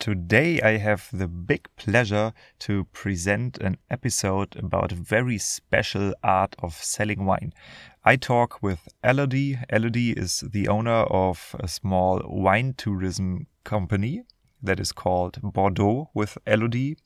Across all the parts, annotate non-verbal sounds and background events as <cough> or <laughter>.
Today, I have the big pleasure to present an episode about a very special art of selling wine. I talk with Elodie. Elodie is the owner of a small wine tourism company that is called Bordeaux with Elodie.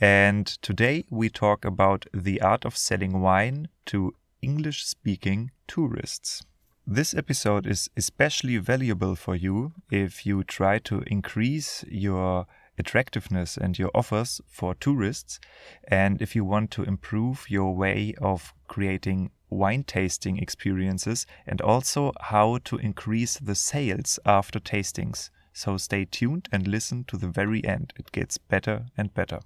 And today we talk about the art of selling wine to English speaking tourists. This episode is especially valuable for you if you try to increase your attractiveness and your offers for tourists, and if you want to improve your way of creating wine tasting experiences and also how to increase the sales after tastings. So stay tuned and listen to the very end. It gets better and better.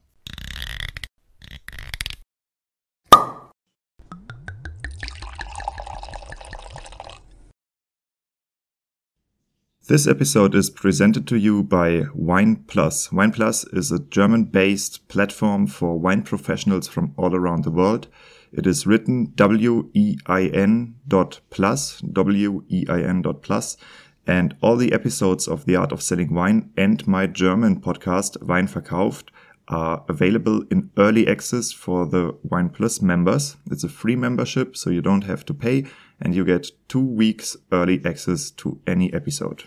This episode is presented to you by Wine Plus. Wine Plus is a German based platform for wine professionals from all around the world. It is written W E I N dot plus, W E I N dot plus, and all the episodes of The Art of Selling Wine and my German podcast, Wein Verkauft, are available in early access for the Wine Plus members. It's a free membership, so you don't have to pay, and you get two weeks early access to any episode.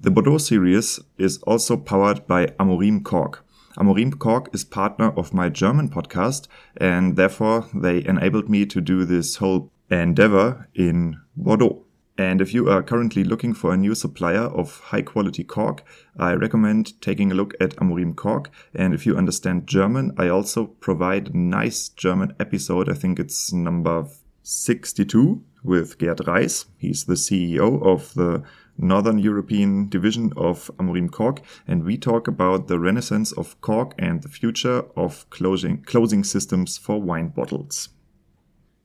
The Bordeaux series is also powered by Amorim Cork. Amorim Cork is partner of my German podcast, and therefore they enabled me to do this whole endeavor in Bordeaux. And if you are currently looking for a new supplier of high quality cork, I recommend taking a look at Amorim Cork. And if you understand German, I also provide a nice German episode. I think it's number 62 with Gerd Reis. He's the CEO of the Northern European division of Amorim Cork, and we talk about the renaissance of cork and the future of closing, closing systems for wine bottles.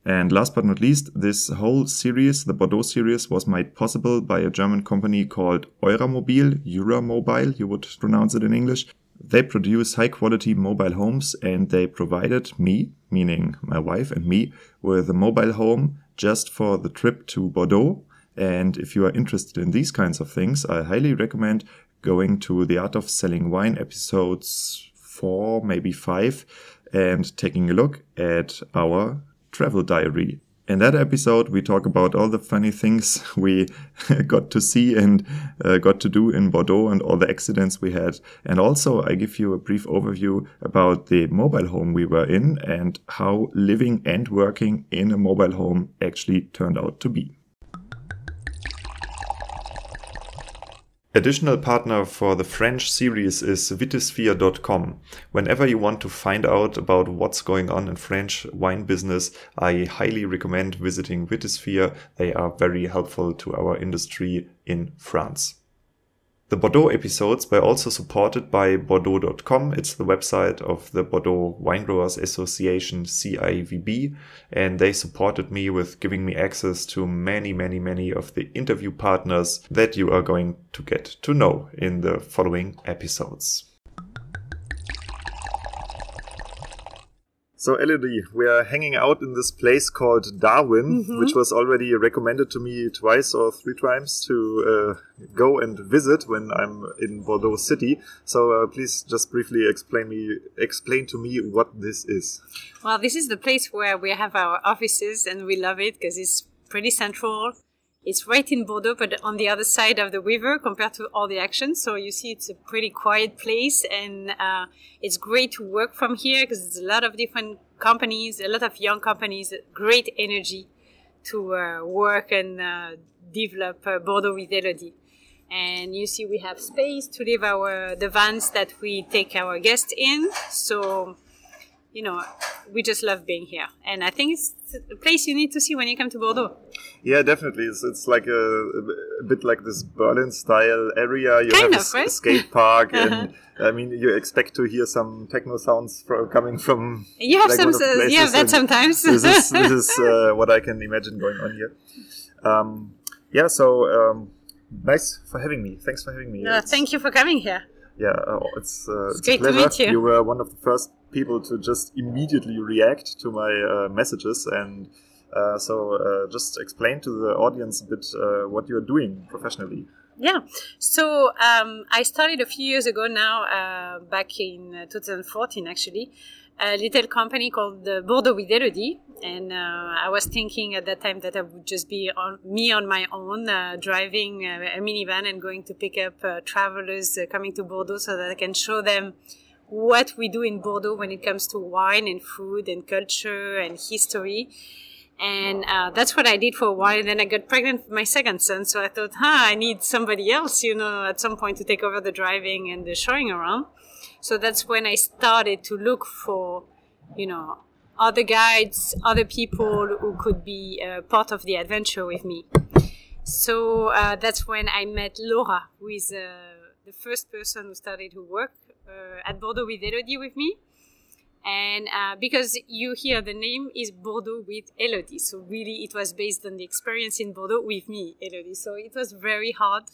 And last but not least, this whole series, the Bordeaux series, was made possible by a German company called Euramobil, Euramobile, you would pronounce it in English. They produce high quality mobile homes and they provided me, meaning my wife and me, with a mobile home just for the trip to Bordeaux and if you are interested in these kinds of things, I highly recommend going to the Art of Selling Wine episodes four, maybe five, and taking a look at our travel diary. In that episode, we talk about all the funny things <laughs> we <laughs> got to see and uh, got to do in Bordeaux and all the accidents we had. And also, I give you a brief overview about the mobile home we were in and how living and working in a mobile home actually turned out to be. Additional partner for the French series is Vitisphere.com. Whenever you want to find out about what's going on in French wine business, I highly recommend visiting Vitisphere. They are very helpful to our industry in France. The Bordeaux episodes were also supported by Bordeaux.com. It's the website of the Bordeaux Winegrowers Association, CIVB, and they supported me with giving me access to many, many, many of the interview partners that you are going to get to know in the following episodes. So, Elodie, we are hanging out in this place called Darwin, mm -hmm. which was already recommended to me twice or three times to uh, go and visit when I'm in Bordeaux city. So, uh, please just briefly explain me explain to me what this is. Well, this is the place where we have our offices, and we love it because it's pretty central. It's right in Bordeaux, but on the other side of the river compared to all the action. So you see, it's a pretty quiet place, and uh, it's great to work from here because there's a lot of different companies, a lot of young companies, great energy to uh, work and uh, develop uh, Bordeaux with Elodie. And you see, we have space to leave our the vans that we take our guests in. So you know, we just love being here. And I think it's a place you need to see when you come to Bordeaux. Yeah, definitely. It's, it's like a, a bit like this Berlin style area. You kind have of, a, right? skate park, <laughs> and I mean, you expect to hear some techno sounds from, coming from. You have like some, uh, you have that sometimes. this is <laughs> this is uh, what I can imagine going on here. Um, yeah, so um, nice for having me. Thanks for having me. No, thank you for coming here. Yeah, oh, it's, uh, it's, it's great to meet you. You were one of the first people to just immediately react to my uh, messages and uh, so uh, just explain to the audience a bit what you're doing professionally Yeah. So um, I started a few years ago now, uh, back in uh, 2014 actually, a little company called Bordeaux with Elodie. And uh, I was thinking at that time that I would just be on me on my own, driving a, minivan and going to pick up travelers coming to Bordeaux so that I can show them what we do in Bordeaux when it comes to wine and food and culture and history and uh, that's what I did for a while. And then I got pregnant with my second son, so I thought, huh, I need somebody else, you know, at some point to take over the driving and the showing around. So that's when I started to look for, you know, other guides, other people who could be uh, part of the adventure with me. So uh, that's when I met Laura, who is uh, the first person who started to work at Bordeaux with Elodie with me and uh, because you hear the name is Bordeaux with Elodie, so really it was based on the experience in Bordeaux with me, Elodie. So it was very hard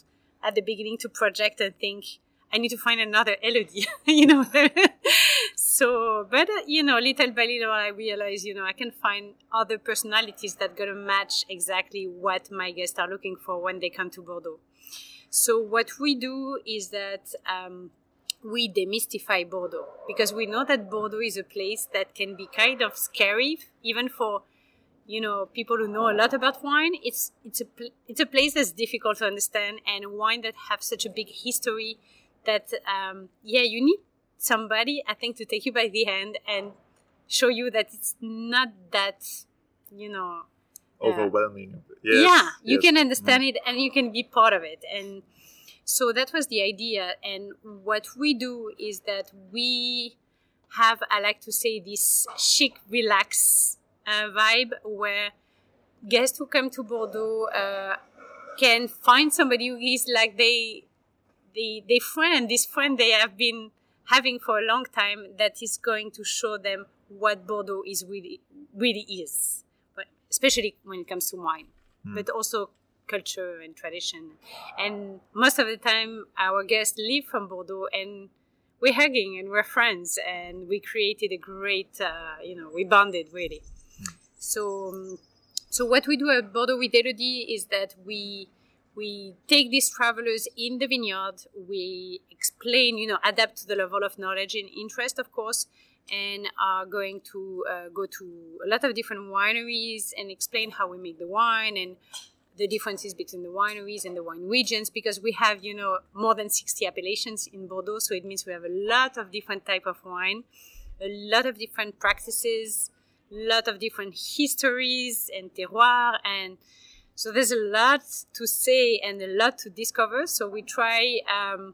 at the beginning to project and think I need to find another Elodie, <laughs> you know. <laughs> so, but uh, you know, little by little, I realized, you know, I can find other personalities that gonna match exactly what my guests are looking for when they come to Bordeaux. So, what we do is that. Um, we demystify Bordeaux because we know that Bordeaux is a place that can be kind of scary, even for you know people who know a lot about wine. It's it's a it's a place that's difficult to understand, and wine that have such a big history that um, yeah, you need somebody I think to take you by the hand and show you that it's not that you know uh, overwhelming. Yes, yeah, you yes. can understand mm. it and you can be part of it and so that was the idea. And what we do is that we have, I like to say, this chic, relax uh, vibe where guests who come to Bordeaux uh, can find somebody who is like they, they, they friend, this friend they have been having for a long time that is going to show them what Bordeaux is really, really is, but especially when it comes to wine, mm. but also culture and tradition. And most of the time, our guests live from Bordeaux and we're hugging and we're friends and we created a great, uh, you know, we bonded really. So, um, so what we do at Bordeaux with Elodie is that we we take these travelers in the vineyard. We explain, you know, adapt to the level of knowledge and interest, of course, and are going to uh, go to a lot of different wineries and explain how we make the wine and the differences between the wineries and the wine regions because we have you know more than 60 appellations in bordeaux so it means we have a lot of different type of wine a lot of different practices a lot of different histories and terroir and so there's a lot to say and a lot to discover so we try um,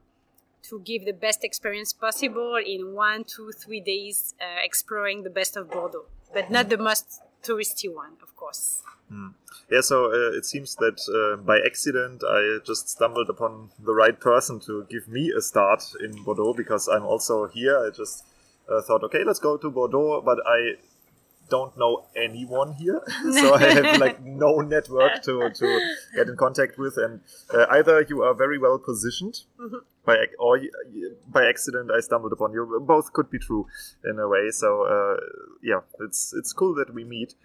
to give the best experience possible in one two three days uh, exploring the best of bordeaux but not the most touristy one of course mm. Yeah, so uh, it seems that uh, by accident I just stumbled upon the right person to give me a start in Bordeaux because I'm also here. I just uh, thought, okay, let's go to Bordeaux, but I don't know anyone here, <laughs> so I have like no network to, to get in contact with. And uh, either you are very well positioned mm-hmm. by or by accident I stumbled upon you. Both could be true in a way. So uh, yeah, it's it's cool that we meet.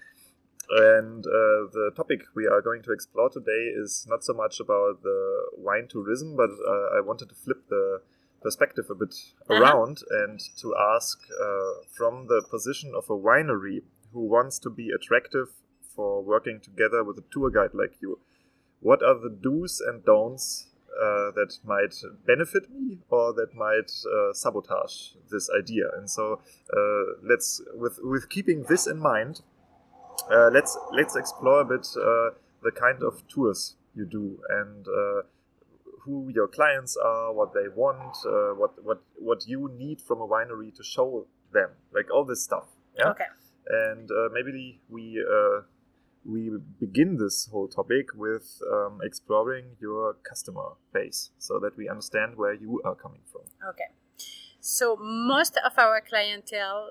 And uh, the topic we are going to explore today is not so much about the wine tourism, but uh, I wanted to flip the perspective a bit uh-huh. around and to ask uh, from the position of a winery who wants to be attractive for working together with a tour guide like you. What are the do's and don'ts uh, that might benefit me or that might uh, sabotage this idea. And so uh, let's, with with keeping this in mind, uh, let's let's explore a bit uh, the kind of tours you do and uh, who your clients are, what they want, uh, what what what you need from a winery to show them, like all this stuff. Yeah. Okay. And uh, maybe we uh, we begin this whole topic with um, exploring your customer base, so that we understand where you are coming from. Okay. So most of our clientele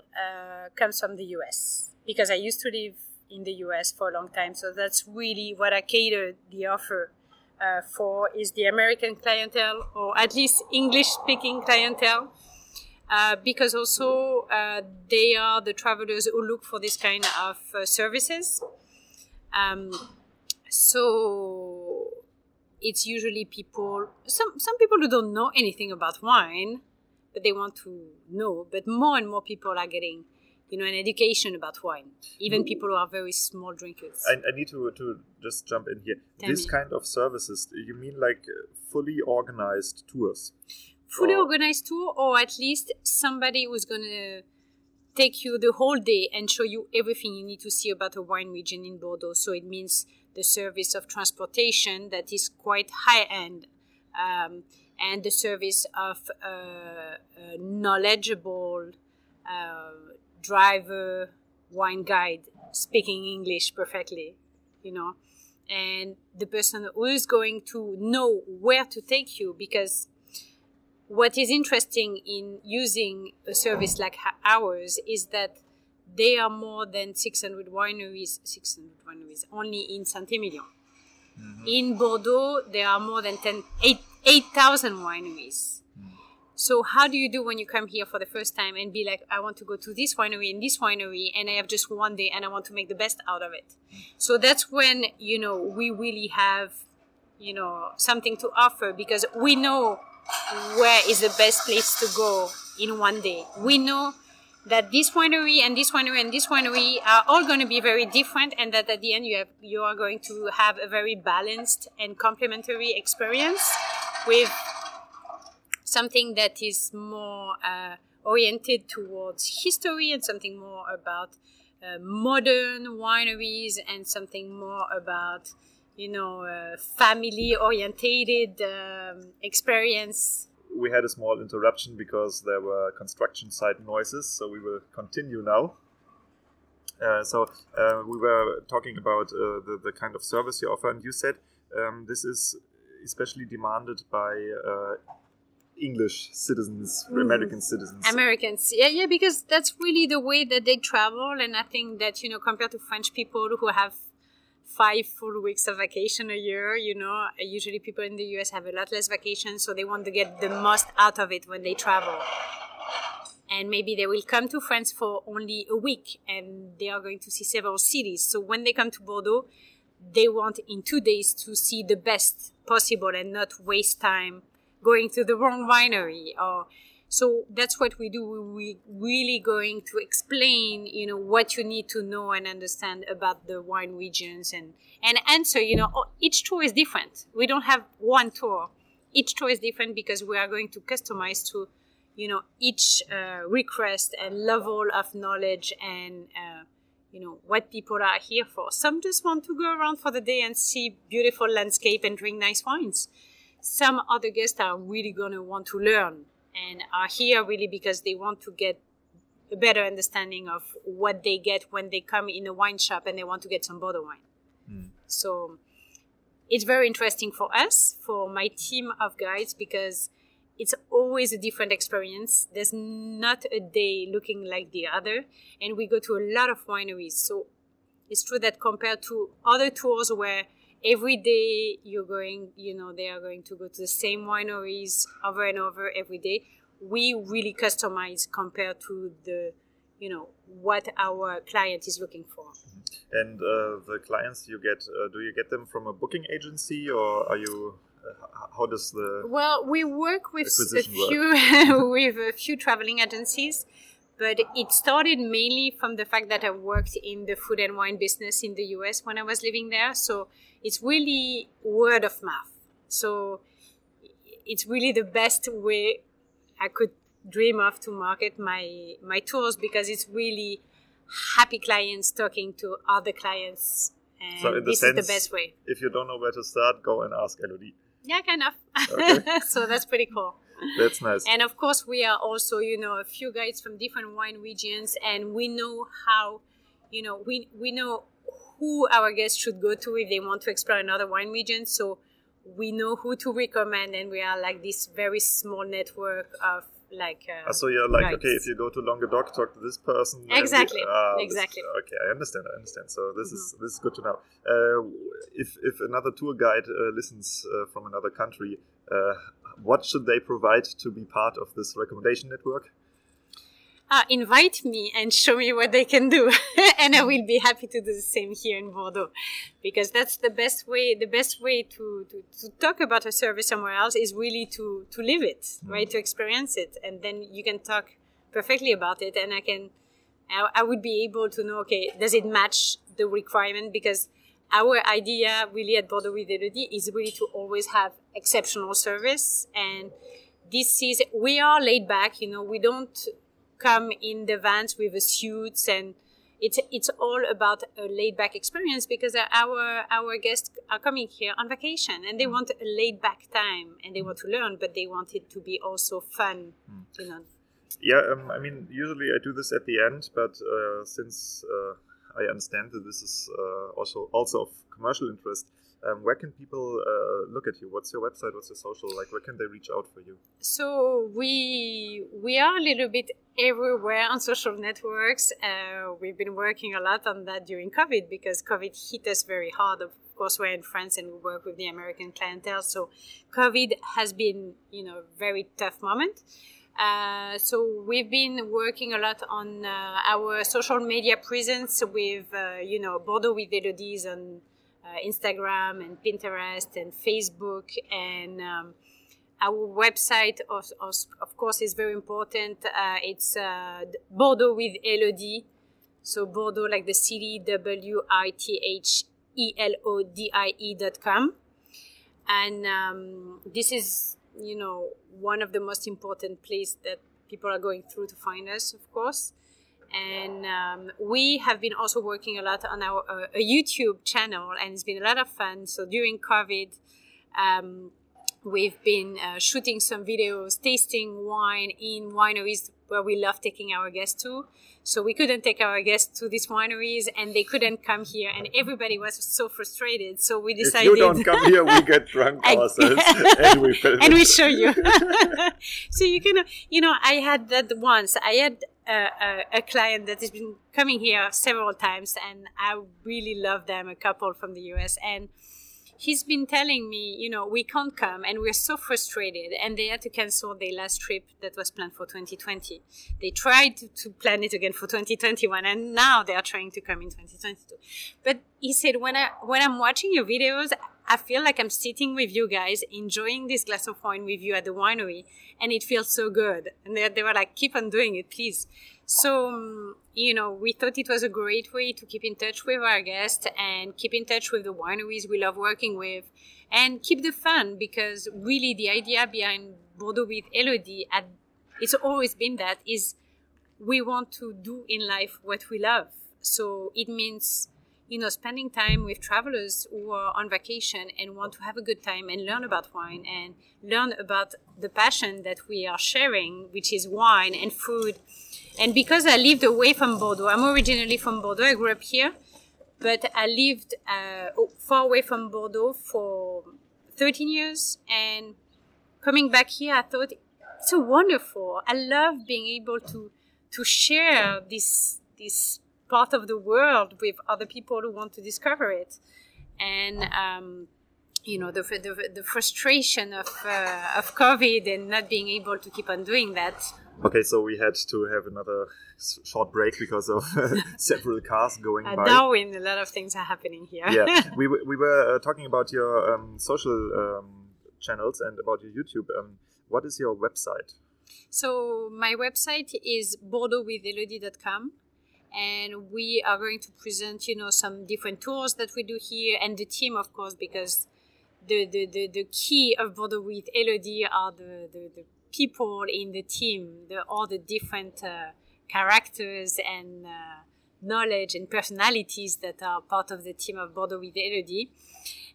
comes from the U.S. because I used to live in the US for a long time. So that's really what I cater the offer uh, for is the American clientele or at least English speaking clientele. Uh, because also uh, they are the travelers who look for this kind of uh, services. Um, so it's usually people some some people who don't know anything about wine but they want to know but more and more people are getting you know an education about wine even people who are very small drinkers I, I need to, to just jump in here Tell this me. kind of services you mean like uh, fully organized tours fully or- organized tour or at least somebody who's going to take you the whole day and show you everything you need to see about a wine region in Bordeaux. So it means the service of transportation that is quite high end um, and the service of uh, a knowledgeable uh, driver, wine guide speaking English perfectly, you know. And the person who is going to know where to take you because what is interesting in using a service like ours is that there are more than 600 wineries 600 wineries only in saint-emilion. Mm-hmm. In bordeaux there are more than 10 8 8000 wineries so how do you do when you come here for the first time and be like i want to go to this winery and this winery and i have just one day and i want to make the best out of it so that's when you know we really have you know something to offer because we know where is the best place to go in one day. We know that this winery and this winery and this winery are all going to be very different, and that at the end you have you are going to have a very balanced and complementary experience with something that is more uh, oriented towards history and something more about uh, modern wineries and something more about you know uh, family orientated um, experience we had a small interruption because there were construction site noises, so we will continue now. Uh, so uh, we were talking about uh, the, the kind of service you offer, and you said um, this is especially demanded by uh, English citizens, American mm. citizens. Americans, yeah, yeah, because that's really the way that they travel, and I think that you know, compared to French people who have five full weeks of vacation a year, you know, usually people in the US have a lot less vacation, so they want to get the most out of it when they travel. And maybe they will come to France for only a week, and they are going to see several cities. So when they come to Bordeaux, they want in two days to see the best possible and not waste time going to the wrong winery or so that's what we do. We really going to explain you know what you need to know and understand about the wine regions and and answer you know oh, each tour is different. We don't have one tour. Each tour is different because we are going to customize to you know each uh, request and level of knowledge and uh, you know what people are here for. Some just want to go around for the day and see beautiful landscape and drink nice wines some other guests are really going to want to learn and are here really because they want to get a better understanding of what they get when they come in a wine shop and they want to get some Bordeaux wine. Hmm. So it's very interesting for us, for my team of guides, because it's always a different experience. There's not a day looking like the other, and we go to a lot of wineries. So it's true that compared to other tours where every day you're going, you know, they are going to go to the same wineries over and over every day. We really customize compared to the, you know, what our client is looking for. And uh, the clients you get, uh, do you get them from a booking agency or are you? Uh, how does the Well, we work with a few <laughs> with a few traveling agencies, but it started mainly from the fact that I worked in the food and wine business in the US when I was living there. So it's really word of mouth. So it's really the best way I could dream of to market my my tours because it's really happy clients talking to other clients and So in the this is the sense- best way. if you don't know where to start, go and ask Elodie. Yeah, kind of. Okay. <laughs> so that's pretty cool. That's nice. And of course, we are also, you know, a few guides from different wine regions, and we know how, you know, we we know who our guests should go to if they want to explore another wine region. So we know who to recommend, and we are like this very small network of like. Uh, Ah, so you're like, guides. okay, if you go to Languedoc, talk to this person. Exactly, ah, this- exactly. Mm-hmm. okay, I understand. I understand. So this is this is good to know. Uh, if if another tour guide uh, listens uh, from another country, uh, what should they provide to be part of this recommendation network? uh, invite me and show me what they can do. <laughs> And i will be happy to do the same here in bordeaux because that's the best way the best way to, to, to talk about a service somewhere else is really to to live it mm. right? To experience it. And then you can talk perfectly about it. And i can I, I would be able to know okay does it match the requirement? Because our idea really at bordeaux with elodie is really to always have exceptional service and this is we are laid back you know we don't come in the vans with the suits and it's it's all about a laid back experience because our our guests are coming here on vacation and they mm. want a laid back time and they want to learn but they want it to be also fun mm. you know yeah um, i mean usually i do this at the end but uh, since uh, i understand that this is uh, also also of commercial interest um, where can people uh, look at you? What's your website? What's your social? Like, where can they reach out for you? So we we are a little bit everywhere on social networks. Uh, we've been working a lot on that during COVID because COVID hit us very hard. Of course, we're in France and we work with the American clientele, so COVID has been you know very tough moment. Uh, so we've been working a lot on uh, our social media presence with, uh, you know, Bordeaux with Elodie's on Instagram and Pinterest and Facebook and um, our website of, of, of, course is very important. Uh, it's uh, Bordeaux with Elodie. So Bordeaux like the city, W-I-T-H-E-L-O-D-I-E dot com. And um, this is, you know, one of the most important place that people are going through to find us, of course and um, we have been also working a lot on our uh, a YouTube channel, and it's been a lot of fun. So during COVID, um, we've been uh, shooting some videos, tasting wine in wineries where we love taking our guests to. So we couldn't take our guests to these wineries, and they couldn't come here, and everybody was so frustrated. So we decided, if you don't come here, we <laughs> get drunk ourselves, <laughs> and we and we show you. <laughs> so you can, you know, I had that once. I had a, a, client that has been coming here several times, and I really love them. A couple from the US, and he's been telling me, you know, we can't come, and we're so frustrated, and they had to cancel their last trip that was planned for 2020. They tried to, plan it again for 2021, and now they are trying to come in 2022. But he said, when I when I'm watching your videos, I feel like I'm sitting with you guys, enjoying this glass of wine with you at the winery, and it feels so good. And they, they were like, keep on doing it, please. So, um, you know, we thought it was a great way to keep in touch with our guests and keep in touch with the wineries we love working with and keep the fun because really the idea behind Bordeaux with Elodie, at, it's always been that, is we want to do in life what we love. So it means you know, spending time with travelers who are on vacation and want to have a good time and learn about wine and learn about the passion that we are sharing, which is wine and food. And because I lived away from Bordeaux, I'm originally from Bordeaux, I grew up here, but I lived uh, far away from Bordeaux for 13 years. And coming back here, I thought it's so wonderful. I love being able to, to share this, this part of the world with other people who want to discover it. And, um, you know, the, the, the frustration of, uh, of COVID and not being able to keep on doing that. Okay, so we had to have another short break because of <laughs> several cars going uh, by. Darwin, a lot of things are happening here. yeah, <laughs> we, we were uh, talking about your um, social um, channels and about your YouTube. Um, what is your website? So my website is bordeauxwithelodie.com and we are going to present you know some different tours that we do here and the team of course because the the, the, the key of bordeaux with elodie are the, the, the people in the team the all the different uh, characters and uh, knowledge and personalities that are part of the team of bordeaux with elodie.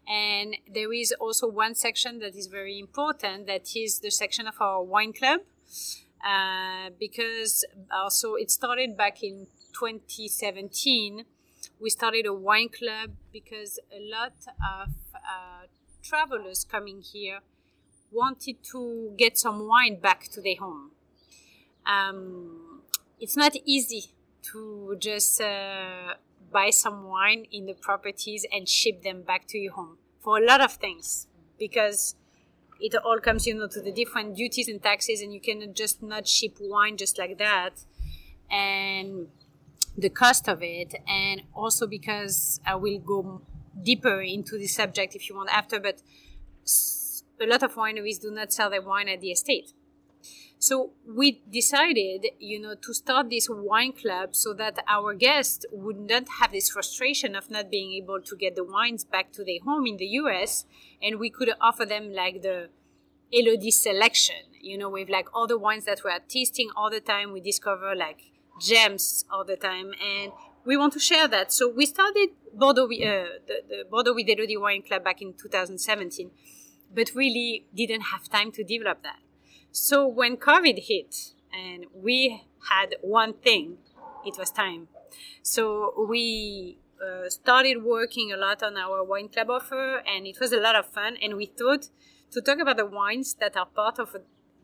And there is also one section that is very important that is the section of our wine club uh, because also it started back in 2017, we started a wine club because a lot of uh, travelers coming here wanted to get some wine back to their home. Um, it's not easy to just uh, buy some wine in the properties and ship them back to your home for a lot of things because it all comes you know to the different duties and taxes and you cannot just not ship wine just like that and the cost of it, and also because I will go deeper into the subject if you want after, but a lot of wineries do not sell their wine at the estate. So we decided, you know, to start this wine club so that our guests would not have this frustration of not being able to get the wines back to their home in the US, and we could offer them like the Elodie selection, you know, with like all the wines that we're tasting all the time. We discover like gems all the time, and we want to share that. So we started Bordeaux, uh, the, the Bordeaux with Elodie Wine Club back in 2017, but really didn't have time to develop that. So when COVID hit and we had one thing, it was time. So we uh, started working a lot on our wine club offer, and it was a lot of fun. And we thought to talk about the wines that are part of,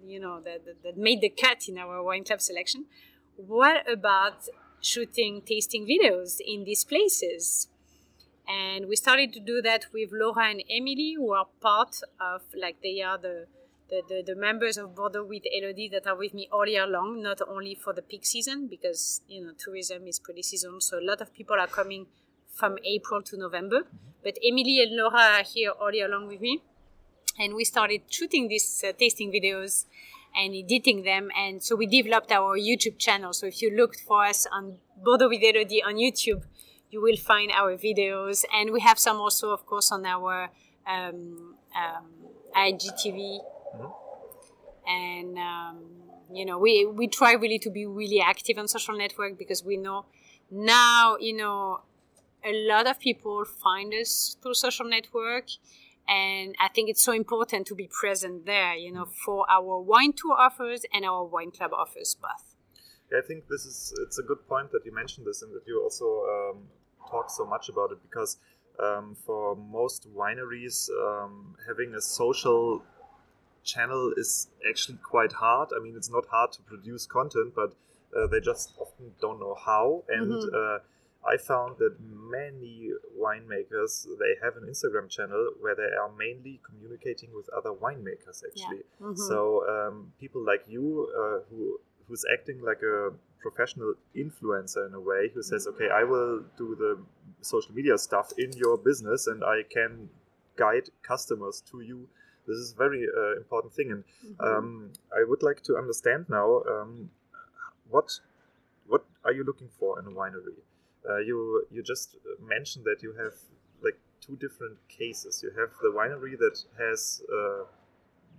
you know, that, that, that made the cut in our wine club selection. What about shooting tasting videos in these places? And we started to do that with Laura and Emily, who are part of, like, they are the the, the, the, members of Bordeaux with Elodie that are with me all year long, not only for the peak season, because you know tourism is pretty seasonal, so a lot of people are coming from April to November. Mm-hmm. But Emily and Laura are here all year long with me, and we started shooting these uh, tasting videos and editing them, and so we developed our YouTube channel. So if you looked for us on Bordeaux with Elodie on YouTube, you will find our videos, and we have some also, of course, on our um, um, IGTV Mm-hmm. And um, you know, we we try really to be really active on social network because we know now, you know, a lot of people find us through social network and I think it's so important to be present there, you know, for our wine tour offers and our wine club offers both. Yeah, I think this is it's a good point that you mentioned this and that you also um, talk so much about it because um, for most wineries, um, having a social channel is actually quite hard. I mean, it's not hard to produce content, but uh, they just often don't know how. And mm-hmm. uh, I found that many winemakers they have an Instagram channel where they are mainly communicating with other winemakers. Actually, yeah. mm-hmm. so um, people like you uh, who who's acting like a professional influencer in a way, who says, mm-hmm. "Okay, I will do the social media stuff in your business, and I can guide customers to you." This is a very uh, important thing, and mm-hmm. um, I would like to understand now um, what what are you looking for in a winery? Uh, you you just mentioned that you have like two different cases. You have the winery that has uh,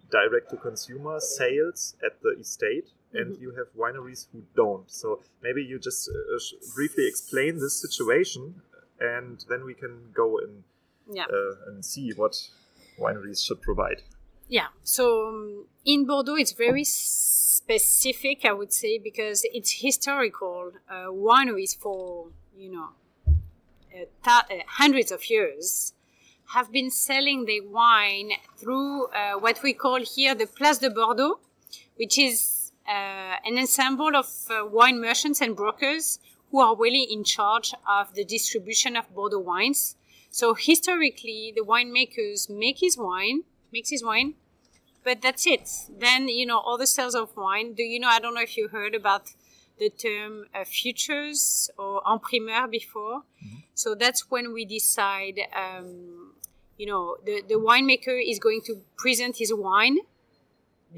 direct to consumer sales at the estate, and you have wineries who don't. So maybe you just uh, briefly explain this situation, and then we can go in yeah. Uh, and see what wineries should provide? Yeah, so um, in Bordeaux, it's very specific, I would say, because it's historical uh, wineries for you know uh, ta- uh, hundreds of years have been selling their wine through uh, what we call here the Place de Bordeaux, which is uh, an ensemble of uh, wine merchants and brokers who are really in charge of the distribution of Bordeaux wines so historically, the winemakers make his wine, makes his wine, but that's it. Then you know all the sales of wine. Do you know? I don't know if you heard about the term uh, futures or en primeur before. Mm-hmm. So that's when we decide. Um, you know, the the winemaker is going to present his wine,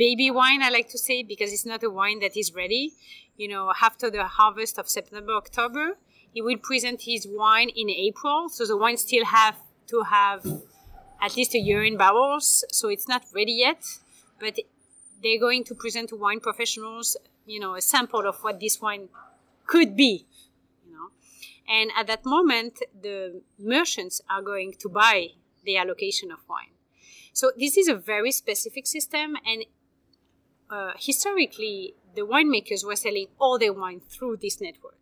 baby wine. I like to say because it's not a wine that is ready. You know, after the harvest of September, October he will present his wine in April, so the wine still have to have at least a year in barrels, so it's not ready yet. But they're going to present to wine professionals, you know, a sample of what this wine could be, you know. And at that moment, the merchants are going to buy the allocation of wine. So this is a very specific system, and uh, historically, the winemakers were selling all their wine through this network.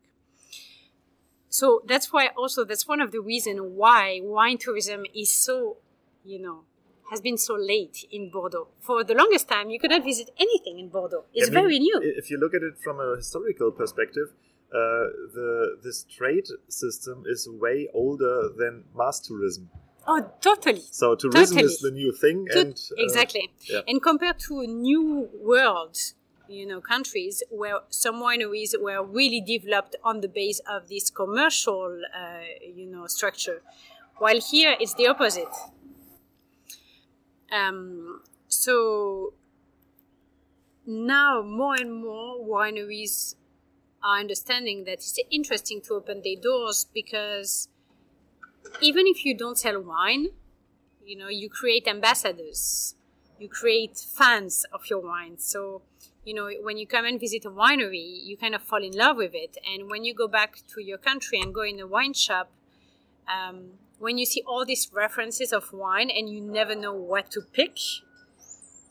So that's why also that's one of the reasons why wine tourism is so, you know, has been so late in Bordeaux. For the longest time, you could not visit anything in Bordeaux. It's I mean, very new. If you look at it from a historical perspective, uh, the this trade system is way older than mass tourism. Oh, totally. So tourism totally. is the new thing, to- and uh, exactly. Yeah. And compared to new world, you know countries where some wineries were really developed on the base of this commercial uh, you know structure while here it's the opposite um, so now more and more wineries are understanding that it's interesting to open their doors because even if you don't sell wine you know you create ambassadors you create fans of your wine. So you know when you come and visit a winery you kind of fall in love with it. And when you go back to your country and go in a wine shop um, when you see all these references of wine and you never know what to pick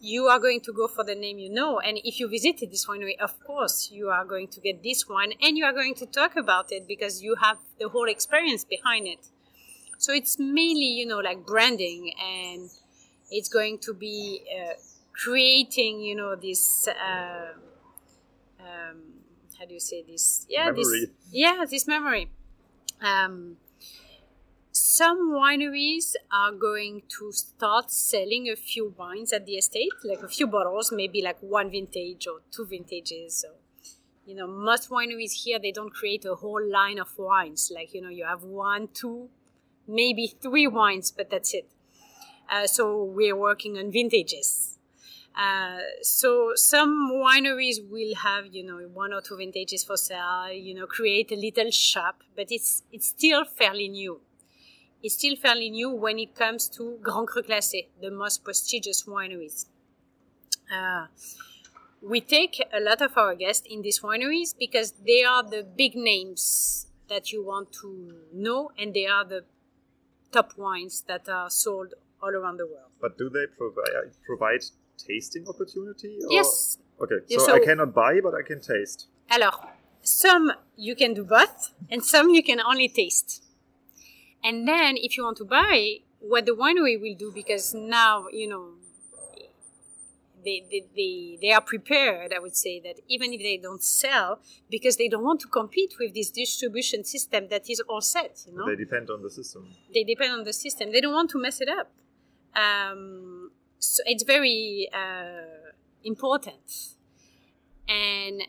you are going to go for the name you know. And if you visited this winery of course you are going to get this wine and you are going to talk about it because you have the whole experience behind it. So it's mainly you know like branding and it's going to be uh, creating you know this uh, um, how do you say this? Yeah memory. this yeah this memory. Um, some wineries are going to start selling a few wines at the estate like a few bottles maybe like one vintage or two vintages so you know most wineries here they don't create a whole line of wines like you know you have one two maybe three wines but that's it uh, so we're working on vintages. Uh, so some wineries will have, you know, one or two vintages for sale, you know, create a little shop, but it's, it's still fairly new. It's still fairly new when it comes to Grand Cru Classé, the most prestigious wineries. Uh, we take a lot of our guests in these wineries because they are the big names that you want to know and they are the top wines that are sold all around the world. But do they provide provide tasting opportunity? Or? Yes. Okay, so, so I cannot buy, but I can taste. Alors, some you can do both, and some you can only taste. And then, if you want to buy, what the winery will do, because now you know they, they, they, they are prepared, I would say, that even if they don't sell, because they don't want to compete with this distribution system that is all set, you know? They depend on the system. They depend on the system. They don't want to mess it up. Um, so it's very uh, important. And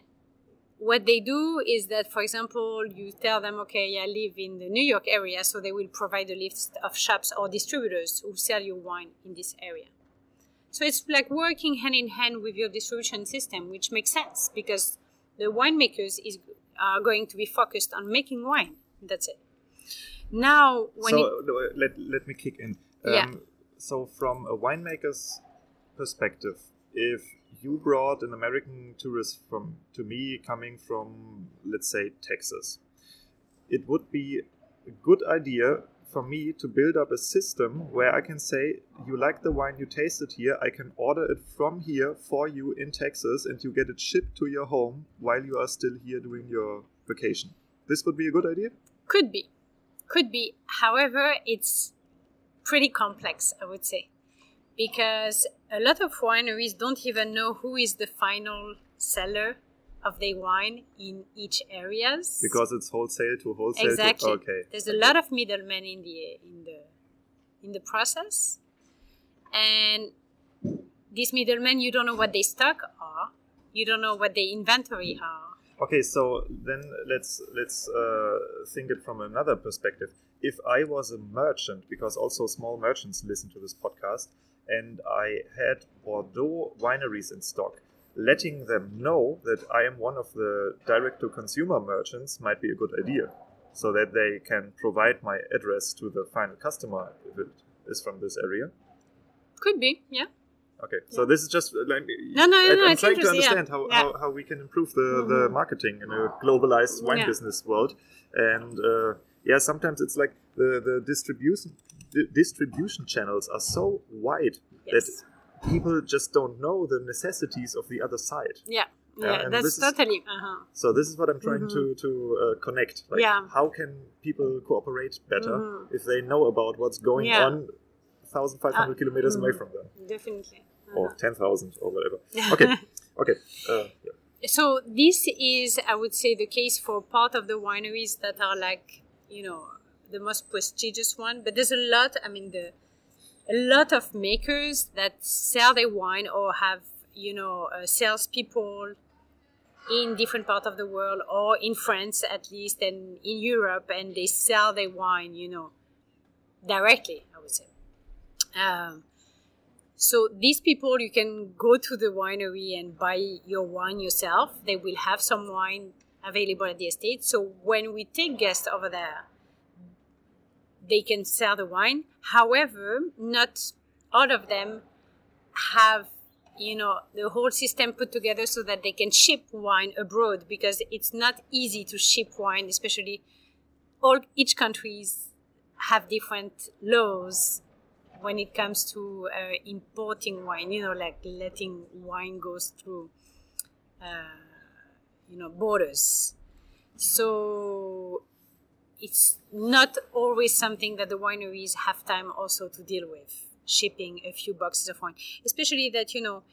what they do is that, for example, you tell them, okay, I live in the New York area, so they will provide a list of shops or distributors who sell you wine in this area. So it's like working hand in hand with your distribution system, which makes sense because the winemakers is are going to be focused on making wine. That's it. Now, when so it, let let me kick in. Um, yeah so from a winemaker's perspective, if you brought an American tourist from to me coming from let's say Texas, it would be a good idea for me to build up a system where I can say, you like the wine you tasted here, I can order it from here for you in Texas and you get it shipped to your home while you are still here doing your vacation. This would be a good idea? Could be. Could be. However, it's pretty complex, I would say, because a lot of wineries don't even know who is the final seller of their wine in each areas. Because it's wholesale to wholesale exactly. to, okay. There's a lot of middlemen in the in the in the process. And these middlemen you don't know what they stock are. You don't know what their inventory are. Okay so then let's let's uh, think it from another perspective if I was a merchant, because also small merchants listen to this podcast, and I had Bordeaux wineries in stock, letting them know that I am one of the direct to consumer merchants might be a good idea. So that they can provide my address to the final customer if it is from this area. Could be, yeah. Okay, yeah. so this is just like no, no, no, I, am trying to understand yeah. How, yeah. how, how we can improve the, mm-hmm. the marketing in a globalized wine business world, and uh, yeah, sometimes it's like the the distribution the distribution channels are so wide yes. that people just don't know the necessities of the other side. Yeah. Yeah, that's totally. uh-huh. So this is what I'm trying mm-hmm. to to uh, connect. Like, yeah. How can people cooperate better mm-hmm. if they know about what's going yeah. on, 1,500 uh, kilometers mm-hmm. away from them? Definitely. Uh-huh. Or 10,000 or whatever. <laughs> Okay. okay. Uh, yeah. So this is, I would say, the case for part of the wineries that are like you know the most prestigious one but there's a lot i mean the a lot of makers that sell their wine or have you know uh, salespeople in different parts of the world or in France at least and in Europe and they sell their wine you know directly I would say. Um, so these people you can go to the winery and buy your wine yourself. They will have some wine available at the estate. So when we take guests over there they can sell the wine. However not all of them have you know the whole system put together so that they can ship wine abroad because it's not easy to ship wine especially all each countries have different laws when it comes to uh, importing wine you know like letting wine goes through uh, you know borders so it's not always something that the wineries have time also to deal with shipping a few boxes of wine. Especially that you know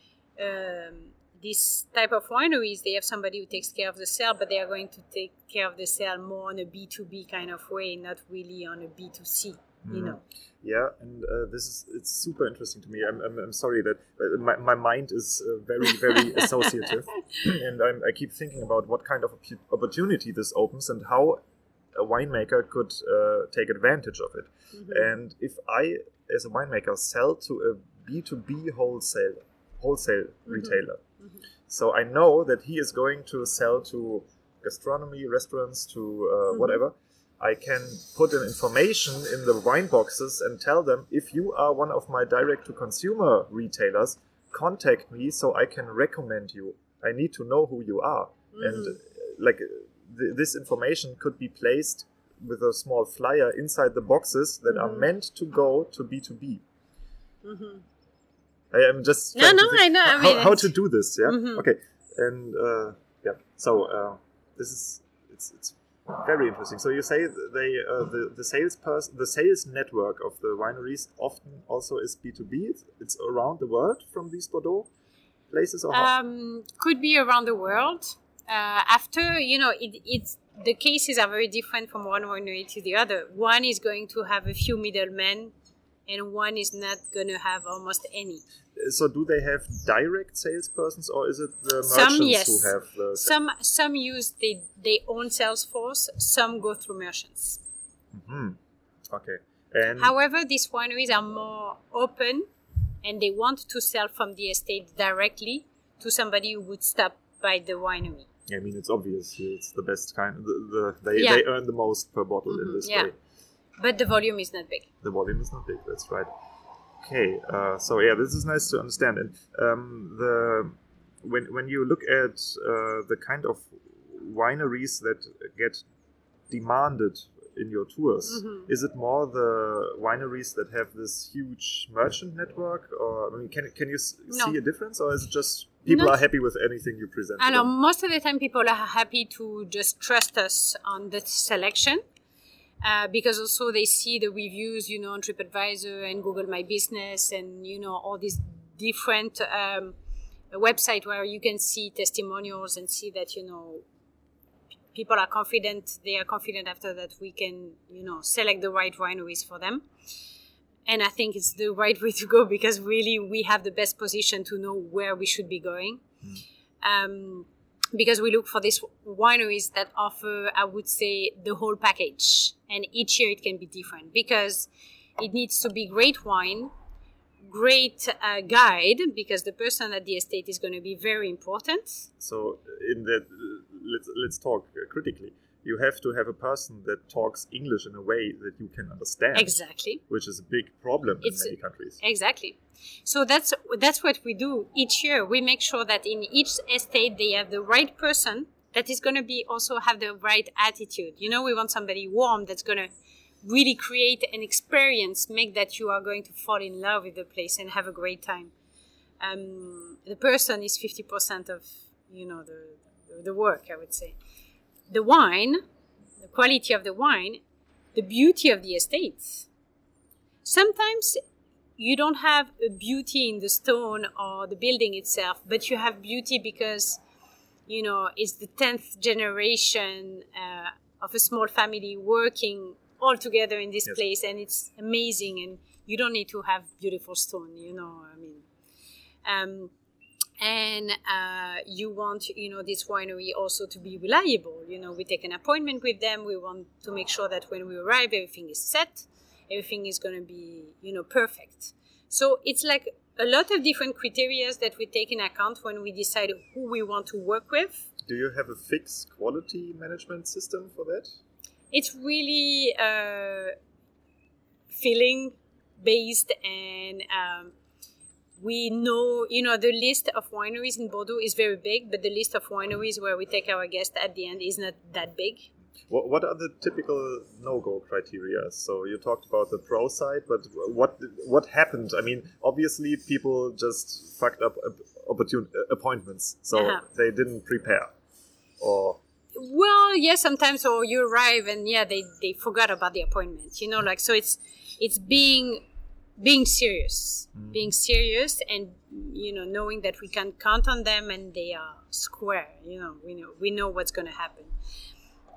um, this type of wineries, they have somebody who takes care of the sale, but they are going to take care of the sale more on a B two B kind of way, not really on a B two C. You mm-hmm. know. Yeah, and uh, this is it's super interesting to me. I'm, I'm, I'm sorry that uh, my, my mind is uh, very very <laughs> associative, and I'm, I keep thinking about what kind of opportunity this opens and how a winemaker could uh, take advantage of it. Mm-hmm. And if I as a winemaker sell to a B2B wholesale wholesale mm-hmm. retailer. Mm-hmm. So I know that he is going to sell to gastronomy, restaurants, to uh, mm-hmm. whatever. I can put in information in the wine boxes and tell them if you are one of my direct to consumer retailers, contact me so I can recommend you. I need to know who you are. And uh, like th- this information could be placed with a small flyer inside the boxes that mm-hmm. are meant to go to B2B. Mm-hmm. I am just no, no, I know. I mean, how, how to do this, yeah. Mm-hmm. Okay, and uh, yeah, so uh, this is it's it's very interesting. So you say they uh, the the sales person, the sales network of the wineries often also is B two B. It's around the world from these Bordeaux places, or um, could be around the world. Uh, after you know, it, it's the cases are very different from one winery to the other. One is going to have a few middlemen, and one is not going to have almost any. So, do they have direct salespersons, or is it the merchants some, yes. who have the? Some some use they their own sales force. Some go through merchants. Mm-hmm. Okay. And However, these wineries are more open, and they want to sell from the estate directly to somebody who would stop by the winery. I mean, it's obvious. It's the best kind. The, the they, yeah. they earn the most per bottle mm-hmm. in this yeah. way. But the volume is not big. The volume is not big. That's right. Okay. Uh, so yeah, this is nice to understand. And um, the when when you look at uh, the kind of wineries that get demanded in your tours, mm-hmm. is it more the wineries that have this huge merchant network, or I mean, can can you no. see a difference, or is it just people Not, are happy with anything you present. I know most of the time people are happy to just trust us on the selection. Uh, because also they see the reviews, you know, on TripAdvisor and Google My Business and, you know, all these different um, website where you can see testimonials and see that, you know, people are confident, they are confident after that we can, you know, select the right wineries for them and I think it's the right way to go because really we have the best position to know where we should be going. Mm. Um, because we look for these wineries that offer, I would say, the whole package, and each year it can be different because it needs to be great wine, great uh, guide because the person at the estate is going to be very important. So, in that, let's let's talk critically you have to have a person that talks English in a way that you can understand. Exactly. Which is a big problem it's, in many countries. Exactly. So that's that's what we do each year. We make sure that in each estate they have the right person that is going to be also have the right attitude. You know, we want somebody warm that's going to really create an experience, make that you are going to fall in love with the place and have a great time. Um, the person is fifty percent of you know the the work, I would say the wine, the quality of the wine, the beauty of the estates. Sometimes you don't have a beauty in the stone or the building itself, but you have beauty because, you know, it's the 10th generation uh, of a small family working all together in this yes. place and it's amazing and you don't need to have beautiful stone, you know, I mean. Um, and uh, you want you know this winery also to be reliable. You know we take an appointment with them. We want to make sure that when we arrive everything is set. Everything is going to be you know perfect. So it's like a lot of different criteria that we take in account when we decide who we want to work with. Do you have a fixed quality management system for that? It's really uh, feeling based and um, we know, you know, the list of wineries in Bordeaux is very big, but the list of wineries where we take our guests at the end is not that big. What, what are the typical no-go criteria? So you talked about the pro side, but what what happened? I mean, obviously people just fucked up opportun- appointments, so uh-huh. they didn't prepare, or well, yes, yeah, sometimes or you arrive and yeah, they they forgot about the appointment. You know, like so it's it's being being serious, mm. being serious, and you know, knowing that we can count on them and they are square. You know, we know we know what's going to happen,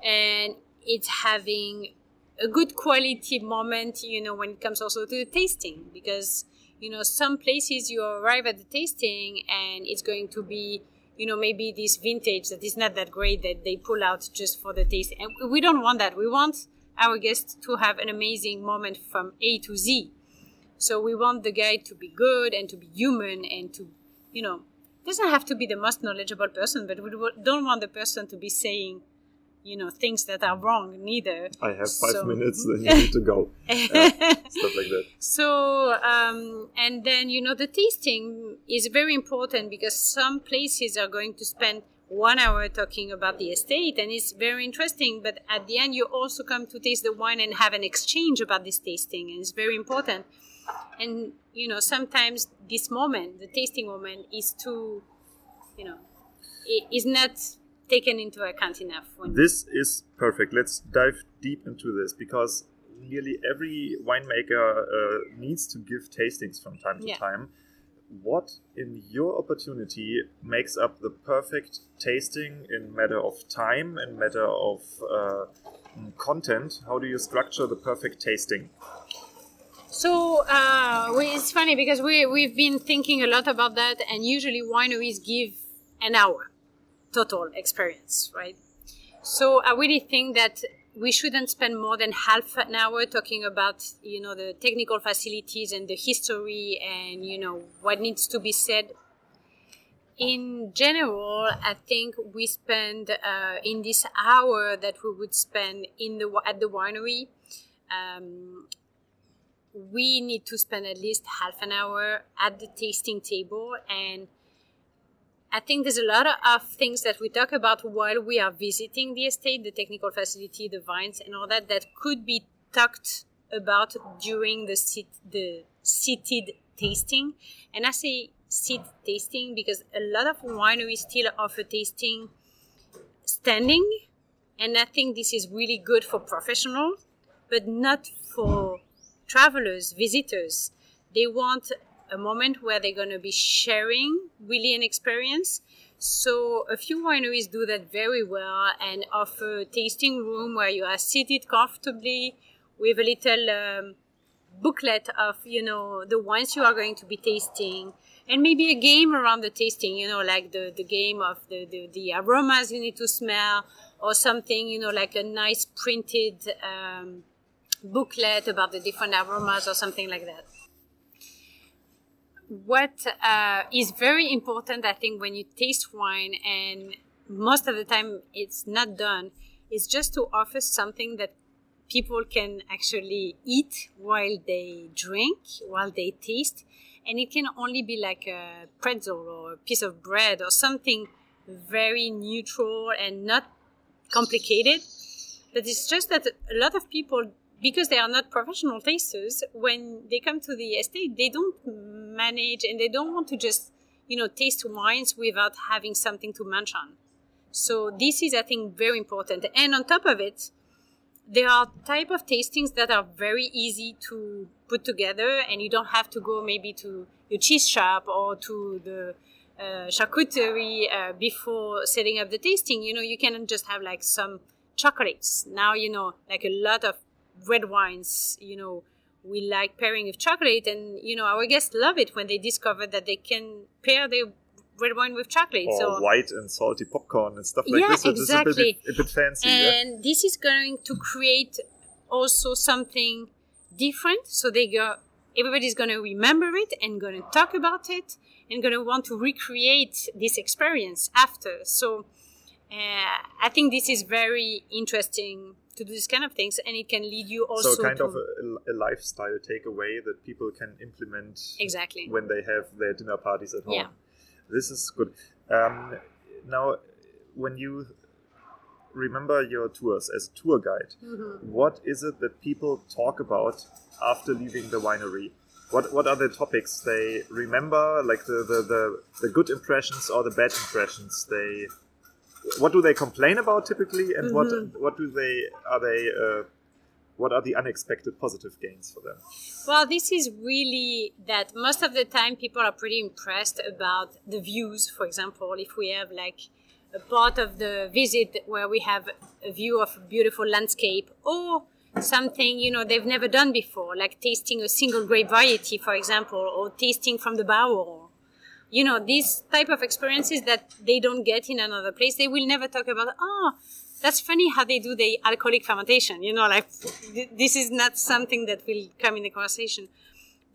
and it's having a good quality moment. You know, when it comes also to the tasting, because you know some places you arrive at the tasting and it's going to be you know maybe this vintage that is not that great that they pull out just for the taste and we don't want that we want our guests to have an amazing moment from a to z so we want the guide to be good and to be human and to, you know, doesn't have to be the most knowledgeable person, but we don't want the person to be saying, you know, things that are wrong neither. I have five so, minutes, then you need to go. uh, <laughs> stuff like that. So, um, and then, you know, the tasting is very important because some places are going to spend one hour talking about the estate and it's very interesting but at the end you also come to taste the wine and have an exchange about this tasting and it's very important and you know sometimes this moment the tasting moment is too you know is not taken into account enough this is perfect. Let's dive deep into this because nearly every winemaker uh, needs to give tastings from time to yeah. time. What in your opportunity makes up the perfect tasting in matter of time and matter of uh, content? How do you structure the perfect tasting so uh, it's funny because we we've been thinking a lot about that, and usually wineries give an hour total experience, right? So I really think that we shouldn't spend more than half an hour talking about you know the technical facilities and the history and you know what needs to be said in general i think we spend uh, in this hour that we would spend in the at the winery um, we need to spend at least half an hour at the tasting table and I think there's a lot of things that we talk about while we are visiting the estate, the technical facility, the vines, and all that, that could be talked about during the sit, the seated tasting. And I say sit tasting because a lot of wineries still offer tasting standing, and I think this is really good for professionals, but not for travelers, visitors. They want a moment where they're going to be sharing really an experience. So a few wineries do that very well and offer a tasting room where you are seated comfortably with a little um, booklet of you know the wines you are going to be tasting and maybe a game around the tasting you know like the, the game of the, the, the aromas you need to smell or something you know like a nice printed um, booklet about the different aromas or something like that. What uh, is very important, I think, when you taste wine, and most of the time it's not done, is just to offer something that people can actually eat while they drink, while they taste. And it can only be like a pretzel or a piece of bread or something very neutral and not complicated. But it's just that a lot of people because they are not professional tasters, when they come to the estate, they don't manage and they don't want to just, you know, taste wines without having something to munch on. So this is, I think, very important. And on top of it, there are type of tastings that are very easy to put together, and you don't have to go maybe to your cheese shop or to the uh, charcuterie uh, before setting up the tasting. You know, you can just have like some chocolates. Now, you know, like a lot of red wines, you know, we like pairing with chocolate and you know our guests love it when they discover that they can pair their red wine with chocolate. Or so white and salty popcorn and stuff like Yeah, this. Is exactly. a bit, a bit fancy. yeah? and this is going to create also something different. So they go, everybody's going to remember it and going to talk about it and going to want to recreate this experience after. So uh, I think this is very interesting to do this kind of things, and it can lead you also So kind to of a, a lifestyle takeaway that people can implement exactly. when they have their dinner parties at home. Yeah. This is good. Um, now, when you remember your tours as a tour guide, Mm-hmm. what is it that people talk about after leaving the winery? What, what are the topics they remember, like the, the, the, the good impressions or the bad impressions? They what do they complain about typically, and what Mm-hmm. what do they are they uh, what are the unexpected positive gains for them? Well, this is really that most of the time people are pretty impressed about the views. For example, if we have like a part of the visit where we have a view of a beautiful landscape or something you know they've never done before, like tasting a single grape variety, for example, or tasting from the barrel. You know, these type of experiences that they don't get in another place. They will never talk about. Oh, that's funny how they do the alcoholic fermentation. You know, like th- this is not something that will come in the conversation,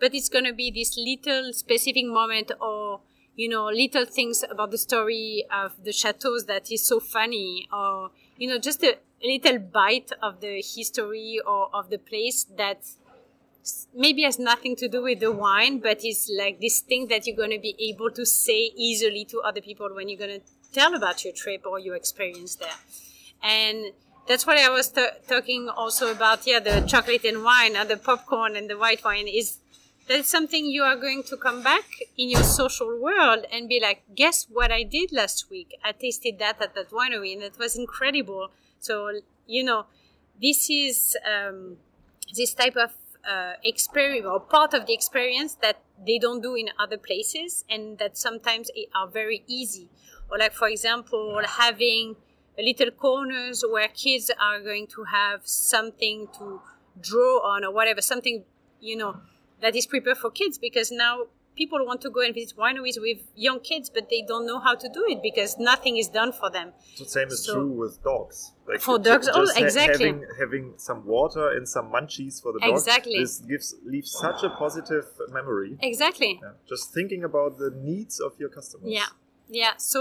but it's going to be this little specific moment or you know little things about the story of the chateaus that is so funny or you know just a little bite of the history or of the place that maybe has nothing to do with the wine but it's like this thing that you're going to be able to say easily to other people when you're going to tell about your trip or your experience there and that's what I was t- talking also about. Yeah, the chocolate and wine, and the popcorn and the white wine is that's something you are going to come back in your social world and be like, guess what I did last week? I tasted that at that winery and it was incredible. So you know, this is um, this type of uh, experience or part of the experience that they don't do in other places and that sometimes are very easy. Or like for example, having little corners where kids are going to have something to draw on or whatever, something, you know, that is prepared for kids because now people want to go and visit wineries with young kids, but they don't know how to do it because nothing is done for them. The same is So- true with dogs. Like For dogs, oh, exactly. having having some water and some munchies for the dog. Exactly. This gives leaves such a positive memory. Exactly. Yeah. Just thinking about the needs of your customers. Yeah. Yeah. So,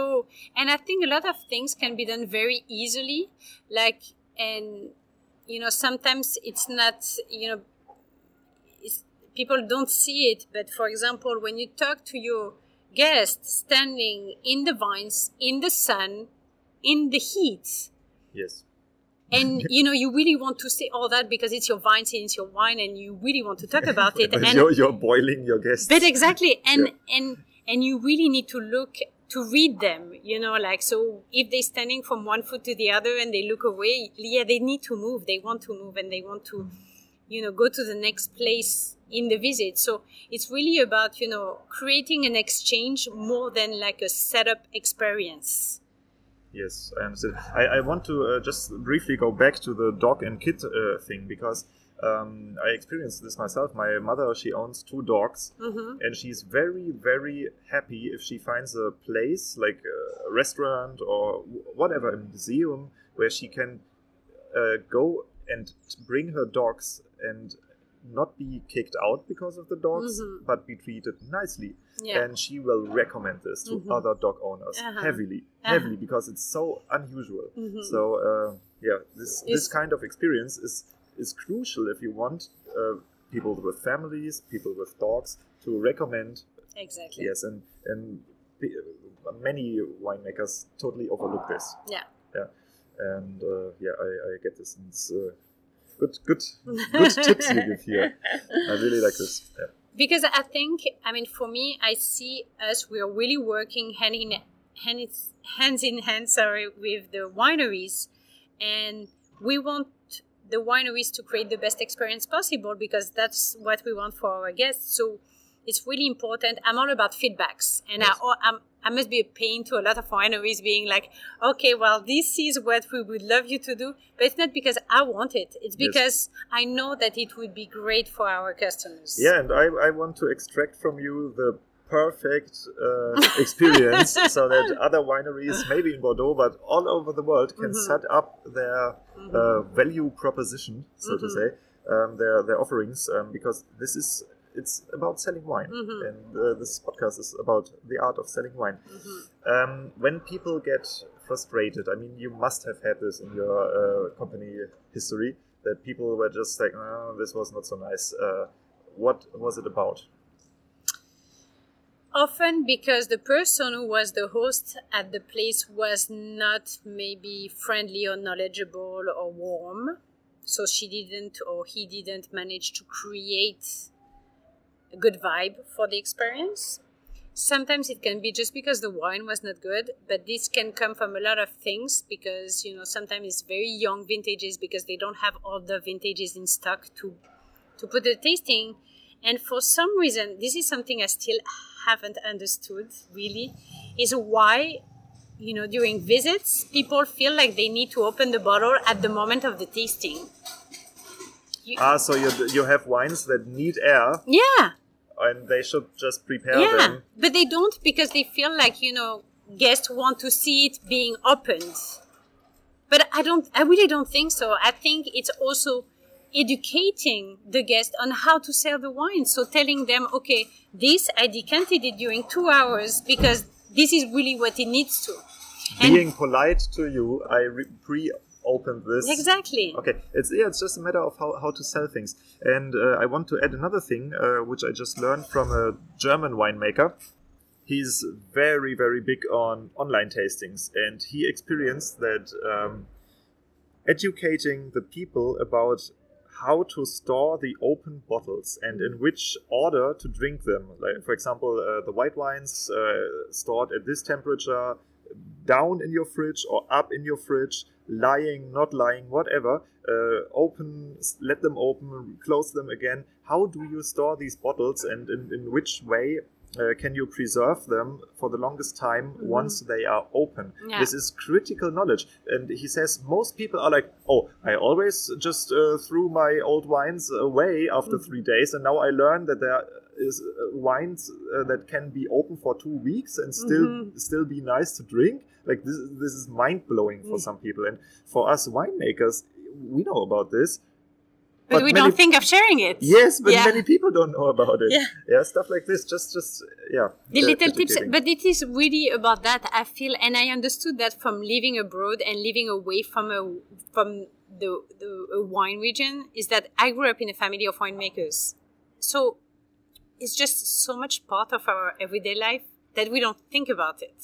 and I think a lot of things can be done very easily. Like, and, you know, sometimes it's not, you know, people don't see it. But for example, when you talk to your guests standing in the vines, in the sun, in the heat, Yes. and <laughs> you know you really want to say all that because it's your vines and it's your wine and you really want to talk <laughs> about it and you're, you're boiling your guests. but exactly and Yeah. and and you really need to look to read them you know like so if they're standing from one foot to the other and they look away yeah they need to move they want to move and they want to you know go to the next place in the visit so it's really about you know creating an exchange more than like a setup experience Yes, I understand. I, I want to uh, just briefly go back to the dog and kid uh, thing because um, I experienced this myself. My mother, she owns two dogs, mm-hmm. and she's very, very happy if she finds a place like a restaurant or whatever, a museum where she can uh, go and bring her dogs and not be kicked out because of the dogs, Mhm. but be treated nicely. yeah And she will recommend this to Mhm. other dog owners Uh-huh. heavily, Uh-huh. heavily because it's so unusual. Mhm. So uh, yeah, this this kind of experience is is crucial if you want uh, people with families, people with dogs to recommend. exactly Yes, and and many winemakers totally overlook this. yeah Yeah, and uh, yeah, I, I get this. And uh, good, good, good tips you give here. I really like this. Yeah. because I think, I mean, for me, I see us, we are really working hand in hand, hands in hand, sorry, with the wineries, and we want the wineries to create the best experience possible because that's what we want for our guests. So it's really important. I'm all about feedbacks, and Yes. I, I'm, I must be a pain to a lot of wineries, being like, okay, well, this is what we would love you to do, but it's not because I want it. It's Yes. because I know that it would be great for our customers. Yeah, and I, I want to extract from you the perfect uh, experience <laughs> so that other wineries, maybe in Bordeaux, but all over the world, can Mm-hmm. set up their uh, value proposition, so to Mm-hmm. say, um, their their offerings, um, because this is it's about selling wine, Mm-hmm. and uh, this podcast is about the art of selling wine. Mm-hmm. Um, when people get frustrated, I mean, you must have had this in your uh, company history that people were just like, "Oh, this was not so nice." Uh, what was it about? often because the person who was the host at the place was not maybe friendly or knowledgeable or warm so she didn't or he didn't manage to create a good vibe for the experience. Sometimes it can be just because the wine was not good but this can come from a lot of things because you know sometimes it's very young vintages because they don't have all the vintages in stock to to put the tasting. And for some reason this is something i still haven't understood really is why you know during visits people feel like they need to open the bottle at the moment of the tasting you, Ah, so you you have wines that need air, yeah. And they should just prepare them. yeah them. but they don't because they feel like you know guests want to see it being opened. But i don't i really don't think so. I think it's also educating the guest on how to sell the wine. So telling them okay this i decanted it during two hours because this is really what it needs to. And Being polite to you, I re- pre-opened this. exactly Okay, it's yeah, it's just a matter of how, how to sell things. And uh, I want to add another thing, uh, which I just learned from a German winemaker. He's very very big on online tastings, and he experienced that um, educating the people about how to store the open bottles and in which order to drink them. Like, for example, uh, the white wines uh, stored at this temperature, down in your fridge or up in your fridge, lying, not lying, whatever. Uh, open, let them open, close them again. How do you store these bottles and in, in which way? Uh, can you preserve them for the longest time once they are open? Yeah. This is critical knowledge. And he says most people are like, oh, I always just uh, threw my old wines away after three days, and now I learned that there is uh, wines uh, that can be open for two weeks and still still be nice to drink. Like this, this is mind blowing for mm. some people, and for us winemakers, we know about this. but, we many- don't think of sharing it Yes, but Yeah. many people don't know about it. Yeah. stuff like this. Just, just yeah. the little tips but it is really about that i feel and i understood that from living abroad and living away from a from the, the a wine region is that i grew up in a family of winemakers so it's just so much part of our everyday life that we don't think about it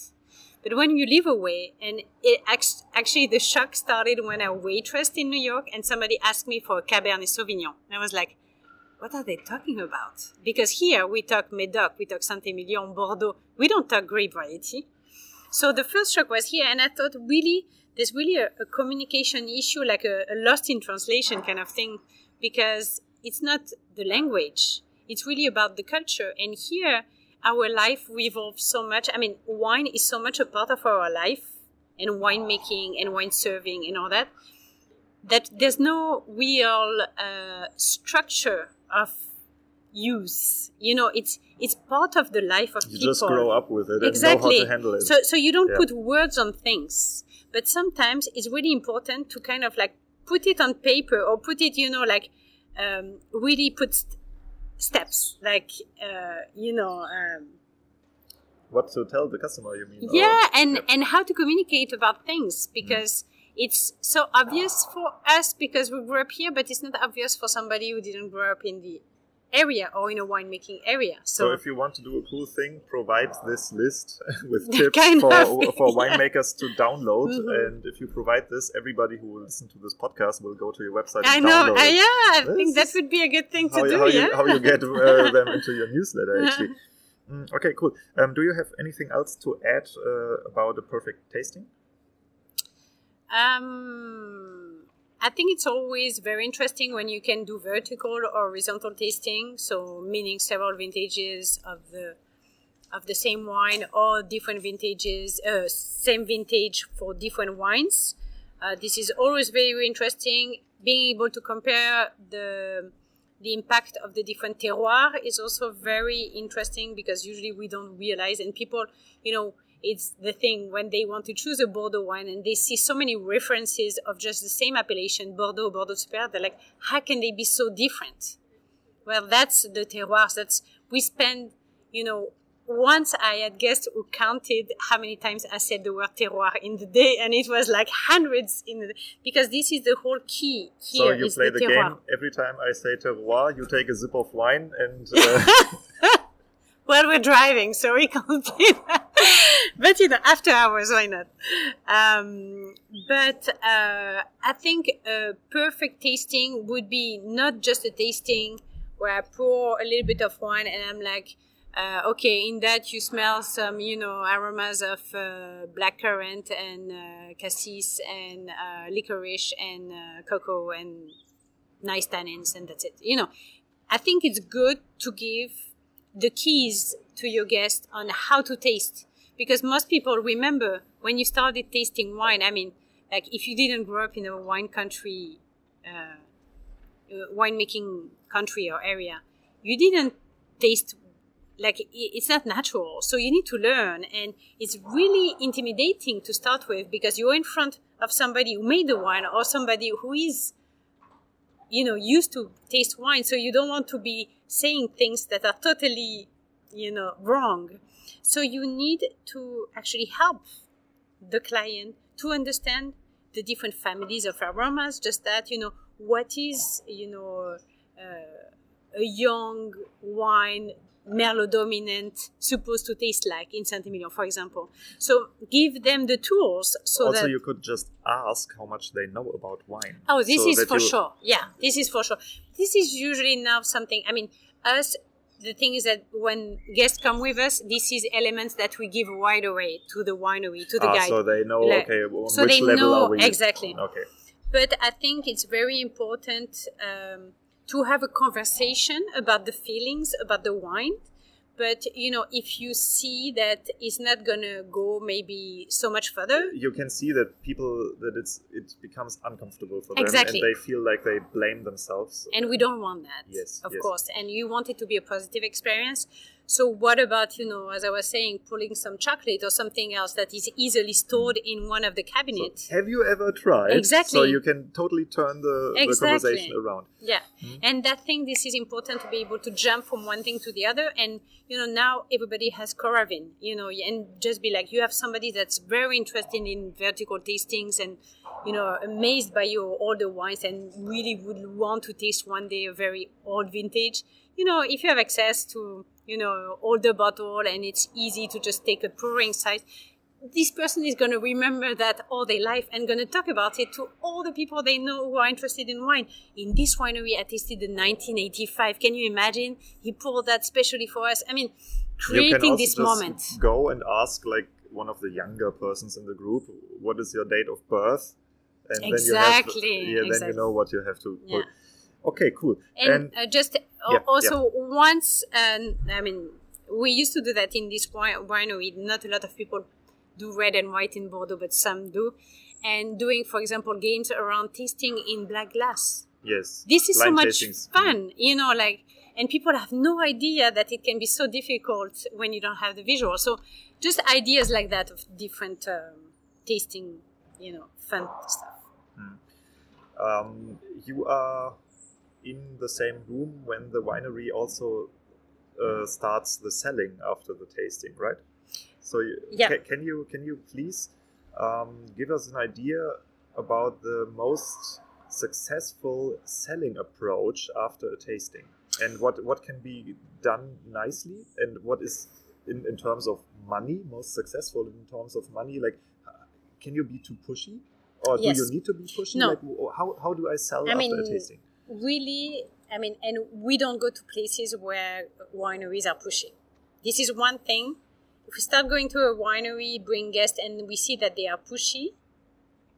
but when you live away and it act- actually the shock started when i waitressed in new york and somebody asked me for a cabernet sauvignon and i was like what are they talking about? Because here we talk Medoc, we talk Saint-Emilion, Bordeaux. We don't talk grape variety. So the first shock was here, and I thought really there's really a, a communication issue, like a, a lost in translation kind of thing, because it's not the language. It's really about the culture. And here, our life revolves so much. I mean, wine is so much a part of our life, and winemaking and wine serving and all that that there's no real uh, structure of use. You know, it's it's part of the life of you people. You just grow up with it exactly. and know how to handle it. So so you don't Yeah. put words on things, but sometimes it's really important to kind of like put it on paper or put it, you know, like um, really put steps, like uh, you know. Um, what to tell the customer, you mean? or- yeah and Yep. and how to communicate about things because it's so obvious for us because we grew up here but it's not obvious for somebody who didn't grow up in the area or in a winemaking area So so, if you want to do a cool thing, provide this list <laughs> with <laughs> tips for, of, for <laughs> yeah. winemakers to download. Mhm. And if you provide this, everybody who will listen to this podcast will go to your website i and know download uh, yeah i This think that would be a good thing to How, do how, yeah you, how you get uh, them into your newsletter, actually. Mm, okay, cool. Um, do you have anything else to add uh, about a perfect tasting? Um, I think it's always very interesting when you can do vertical or horizontal tasting. So meaning several vintages of the of the same wine or different vintages, uh, same vintage for different wines. Uh, this is always very, interesting. Being able to compare the the impact of the different terroir is also very interesting because usually we don't realize and people you know it's the thing when they want to choose a bordeaux wine and they see so many references of just the same appellation bordeaux bordeaux Supérieur they're like how can they be so different well that's the terroirs that's we spend you know once I had guests who counted how many times I said the word terroir in the day, and it was like hundreds in the because this is the whole key here. So you play the, the game every time I say terroir, you take a sip of wine and. <laughs> Uh... well, we're driving, so we <laughs> can't play that. but you know, after hours, why not? Um, but uh, I think a perfect tasting would be not just a tasting where I pour a little bit of wine and I'm like uh, okay, in that you smell some, you know, aromas of uh, blackcurrant and uh, cassis and uh, licorice and uh, cocoa and nice tannins, and that's it. You know, I think it's good to give the keys to your guest on how to taste because most people remember when you started tasting wine. I mean, like if you didn't grow up in a wine country, uh, winemaking country or area, you didn't taste like it's not natural so you need to learn and it's really intimidating to start with because you're in front of somebody who made the wine or somebody who is you know used to taste wine so you don't want to be saying things that are totally you know wrong. So you need to actually help the client to understand the different families of aromas just that you know what is you know uh, a young wine Merlot dominant supposed to taste like in Saint-Emilion, for example. So give them the tools so also that you could just ask how much they know about wine. Oh, this so is for you- sure. Yeah, this is for sure. This is usually now something. I mean, us. The thing is that when guests come with us, this is elements that we give right away to the winery, to the Ah, guide. so they know Like- okay on so which they level know are we exactly. okay but I think it's very important um, to have a conversation about the feelings about the wine. But you know, if you see that it's not gonna go maybe so much further, you can see that people that it's it becomes uncomfortable for them Exactly. and they feel like they blame themselves and we don't want that, Yes, of yes. course. And you want it to be a positive experience. So what about you know, as I was saying, pulling some chocolate or something else that is easily stored in one of the So cabinets? have you ever tried Exactly. so Exactly. you can totally turn the, the conversation around Yeah. Hmm? And that thing, this is important to be able to jump from one thing to the other. And, you know, now everybody has Coravin, you know, and just be like, you have somebody that's very interested in vertical tastings and, you know, amazed by your older wines and really would want to taste one day a very old vintage. You know, if you have access to, you know, older bottle and it's easy to just take a pouring size, this person is going to remember that all their life and going to talk about it to all the people they know who are interested in wine. In this winery, I tasted in 1985. Can you imagine? He poured that specially for us. I mean, you can creating also this just moment. go and ask like one of the younger persons in the group what is your date of birth and then you Exactly, have, yeah, then you know what you have to Yeah. Okay cool And, uh, just uh, Yeah, also once, um, I mean, we used to do that in this wi- winery. Not a lot of people do red and white in Bordeaux, but some do. And doing, for example, games around tasting in black glass. yes this is so much tastings. fun you know like and people have no idea that it can be so difficult when you don't have the visual so just ideas like that of different um, tasting you know fun stuff um, you are in the same room when the winery also uh, starts the selling after the tasting, right? So you, Yeah. ca- can you can you please um, give us an idea about the most successful selling approach after a tasting, and what what can be done nicely, and what is in, in terms of money most successful in terms of money, like. Can you be too pushy, or do you need to be pushy? No. Like, how, how do I sell I after mean, a tasting? Really i mean and we don't go to places where wineries are pushing. This is one thing. If we start going to a winery bring guests and we see that they are pushy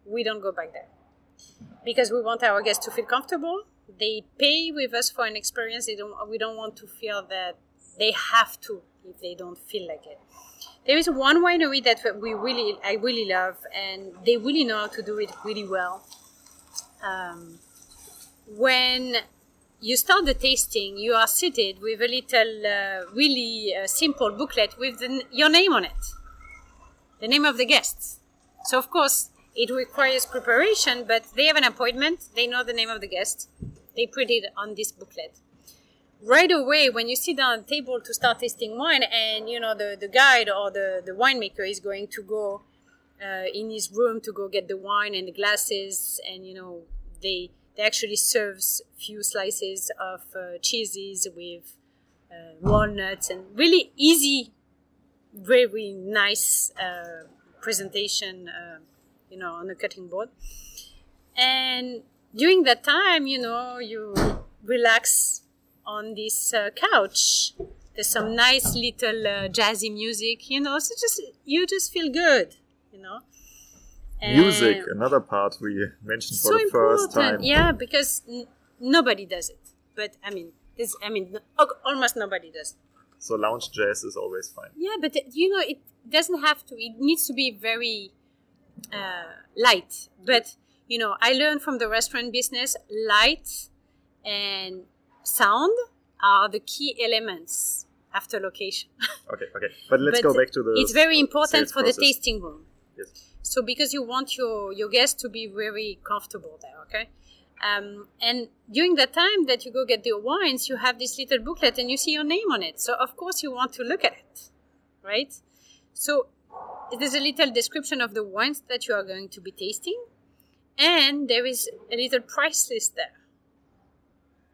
we don't go back there. Because we want our guests to feel comfortable. They pay with us for an experience. They don't we don't want to feel that they have to if they don't feel like it. There is one winery that we really i really love and they really know how to do it really well. Um, when you start the tasting, you are seated with a little, uh, really uh, simple booklet with the, your name on it, the name of the guests. So, of course, it requires preparation, but they have an appointment, they know the name of the guest, they put it on this booklet. Right away, when you sit down at the table to start tasting wine, and you know the, the guide or the, the winemaker is going to go uh, in his room to go get the wine and the glasses, and you know they they actually serves few slices of uh, cheeses with uh, walnuts and really easy, very nice uh, presentation, uh, you know, on the cutting board. And during that time, you know, you relax on this uh, couch. There's some nice little uh, jazzy music, you know, so just you just feel good, you know. Music, another part we <laughs> mentioned for so the first important, time. yeah, because n- nobody does it. But I mean, this, I mean, no- almost nobody does. So lounge jazz is always fine. Yeah, but uh, you know, it doesn't have to. It needs to be very uh, light. But you know, I learned from the restaurant business, light and sound are the key elements after location. Okay, okay. But let's But go back to the. it's very important for process. the tasting room. Yes. So because you want your your guests to be very comfortable there, okay? Um, and during that time that you go get the wines, you have this little booklet and you see your name on it. So of course you want to look at it, right? So there's a little description of the wines that you are going to be tasting, and there is a little price list there.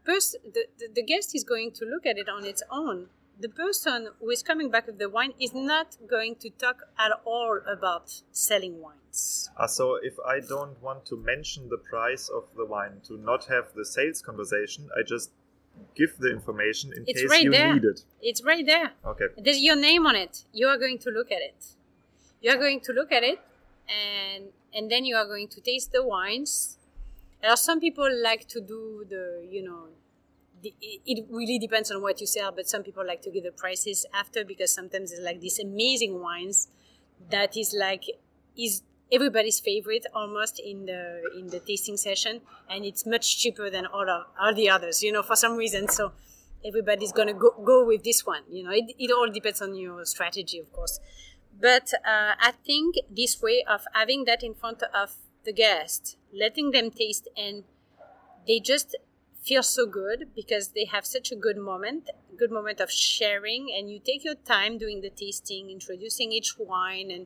First, the, the, the guest is going to look at it on its own. The person who is coming back with the wine is not going to talk at all about selling wines. Ah, so if I don't want to mention the price of the wine to not have the sales conversation, I just give the information in It's case right you there. need it. It's right there. Okay. There's your name on it. You are going to look at it. You are going to look at it, and and then you are going to taste the wines. Now, some people like to do the, you know, it really depends on what you sell, but some people like to give the prices after because sometimes it's like these amazing wines that is like is everybody's favorite almost in the in the tasting session, and it's much cheaper than all of, all the others, you know, for some reason. So everybody's gonna go go with this one. You know, it it all depends on your strategy, of course. But uh, I think this way of having that in front of the guest, letting them taste, and they just feel so good because they have such a good moment, good moment of sharing, and you take your time doing the tasting, introducing each wine, and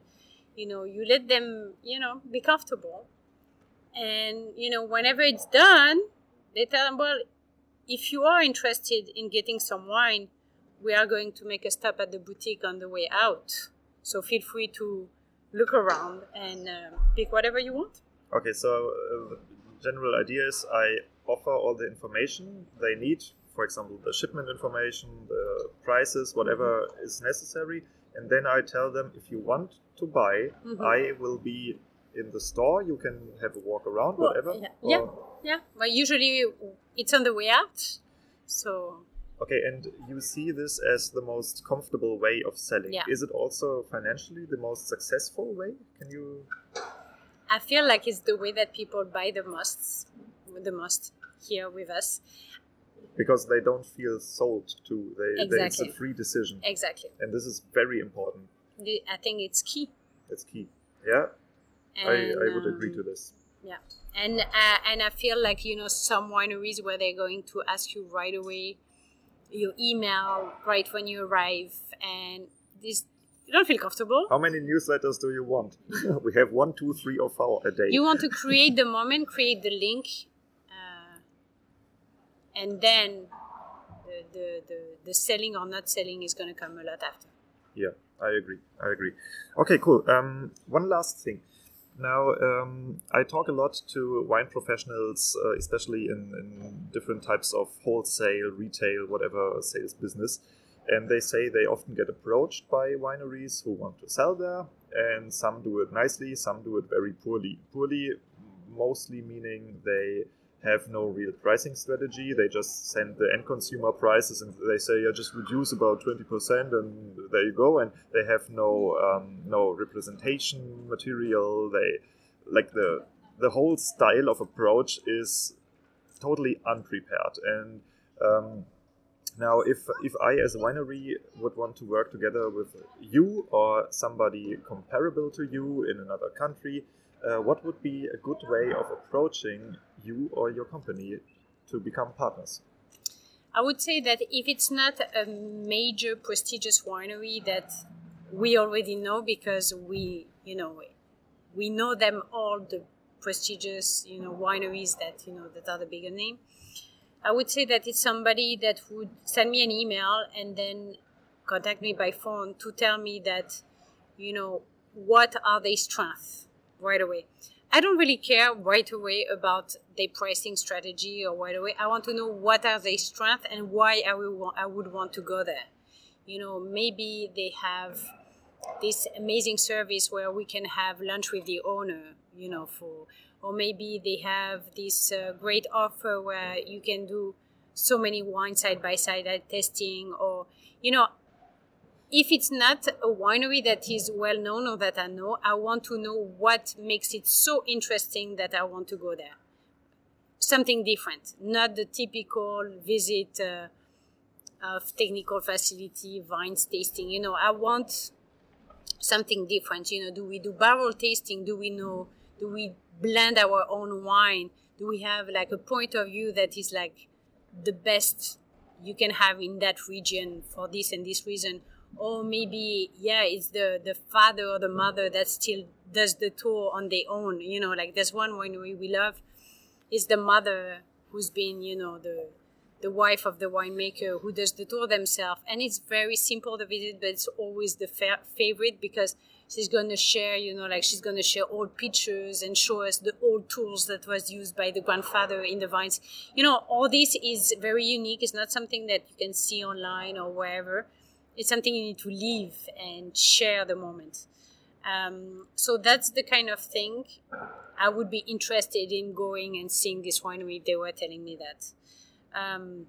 you know you let them, you know, be comfortable, and you know whenever it's done, they tell them, well, if you are interested in getting some wine, we are going to make a stop at the boutique on the way out. So feel free to look around and uh, pick whatever you want. Okay, so uh, general idea is I offer all the information they need, for example, the shipment information, the prices, whatever is necessary, and then I tell them if you want to buy, Mhm. I will be in the store. You can have a walk around, Well, whatever. yeah, yeah. Yeah, but usually it's on the way out. So Okay, and you see this as the most comfortable way of selling. Yeah. Is it also financially the most successful way? Can you? I feel like it's the way that people buy the most, the most here with us. Because they don't feel sold to. They, they it's a free decision, Exactly. and this is very important. I think it's key. It's key. Yeah, And, I, I would agree um, to this. Yeah, and uh, and I feel like you know some wineries where they're going to ask you right away your email right when you arrive, and this you don't feel comfortable. How many newsletters do you want? <laughs> we have one, two, three, or four a day. You want to <laughs> create the moment, create the link, and then the, the, the, the selling or not selling is going to come a lot after. Yeah, I agree. I agree. Okay, cool. Um, one last thing. Now, um, I talk a lot to wine professionals, uh, especially in, in different types of wholesale, retail, whatever sales business. And they say they often get approached by wineries who want to sell there, and some do it nicely, some do it very poorly. Poorly, mostly meaning they have no real pricing strategy. They just send the end consumer prices and they say, yeah, just reduce about 20% and there you go. And they have no, um, no representation material. They, like the, the whole style of approach is totally unprepared. And um, now, if if I, as a winery, would want to work together with you or somebody comparable to you in another country, uh, what would be a good way of approaching you or your company to become partners? I would say that if it's not a major prestigious winery that we already know because we, you know, we know them all the prestigious, you know, wineries that you know that are the bigger name. I would say that it's somebody that would send me an email and then contact me by phone to tell me that, you know, what are their strengths right away. I don't really care right away about their pricing strategy or right away. I want to know what are their strengths and why I would want, I would want to go there. You know, maybe they have this amazing service where we can have lunch with the owner, you know, for or maybe they have this uh, great offer where you can do so many wine side by side testing or you know if it's not a winery that is well known or that I know, I want to know what makes it so interesting that I want to go there. Something different, not the typical visit uh, of technical facility, vines tasting. You know, I want something different. You know, do we do barrel tasting? Do we know? Do we blend our own wine? Do we have like a point of view that is like the best you can have in that region for this and this reason? Or maybe yeah it's the the father or the mother that still does the tour on their own you know like there's one winery we love is the mother who's been you know the the wife of the winemaker who does the tour themselves. And it's very simple to visit but it's always the fa- favorite because she's going to share you know like she's going to share old pictures and show us the old tools that was used by the grandfather in the vines. You know all this is very unique. It's not something that you can see online or wherever it's something you need to live and share the moment. Um, so that's the kind of thing I would be interested in going and seeing this winery if they were telling me that. Um,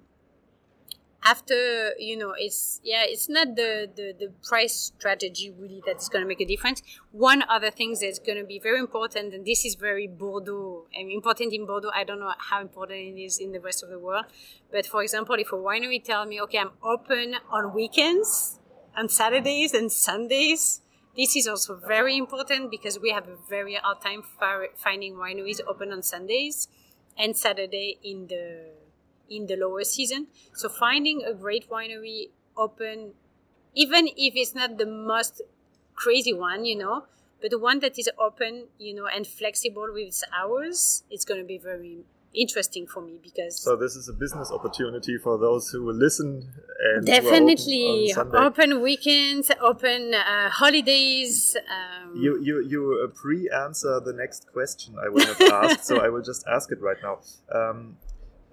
after you know it's yeah it's not the, the the price strategy really that's going to make a difference. One other thing that's going to be very important and this is very bordeaux important in bordeaux i don't know how important it is in the rest of the world but for example if a winery tell me okay i'm open on weekends on saturdays and sundays this is also very important because we have a very hard time finding wineries open on sundays and saturday in the in the lower season. So finding a great winery open, even if it's not the most crazy one, you know, but the one that is open, you know, and flexible with its hours, it's going to be very interesting for me because so this is a business opportunity for those who will listen and definitely. open, open, weekends open uh, holidays um, you you you uh, pre-answer the next question i will have asked so i will just ask it right now. Um,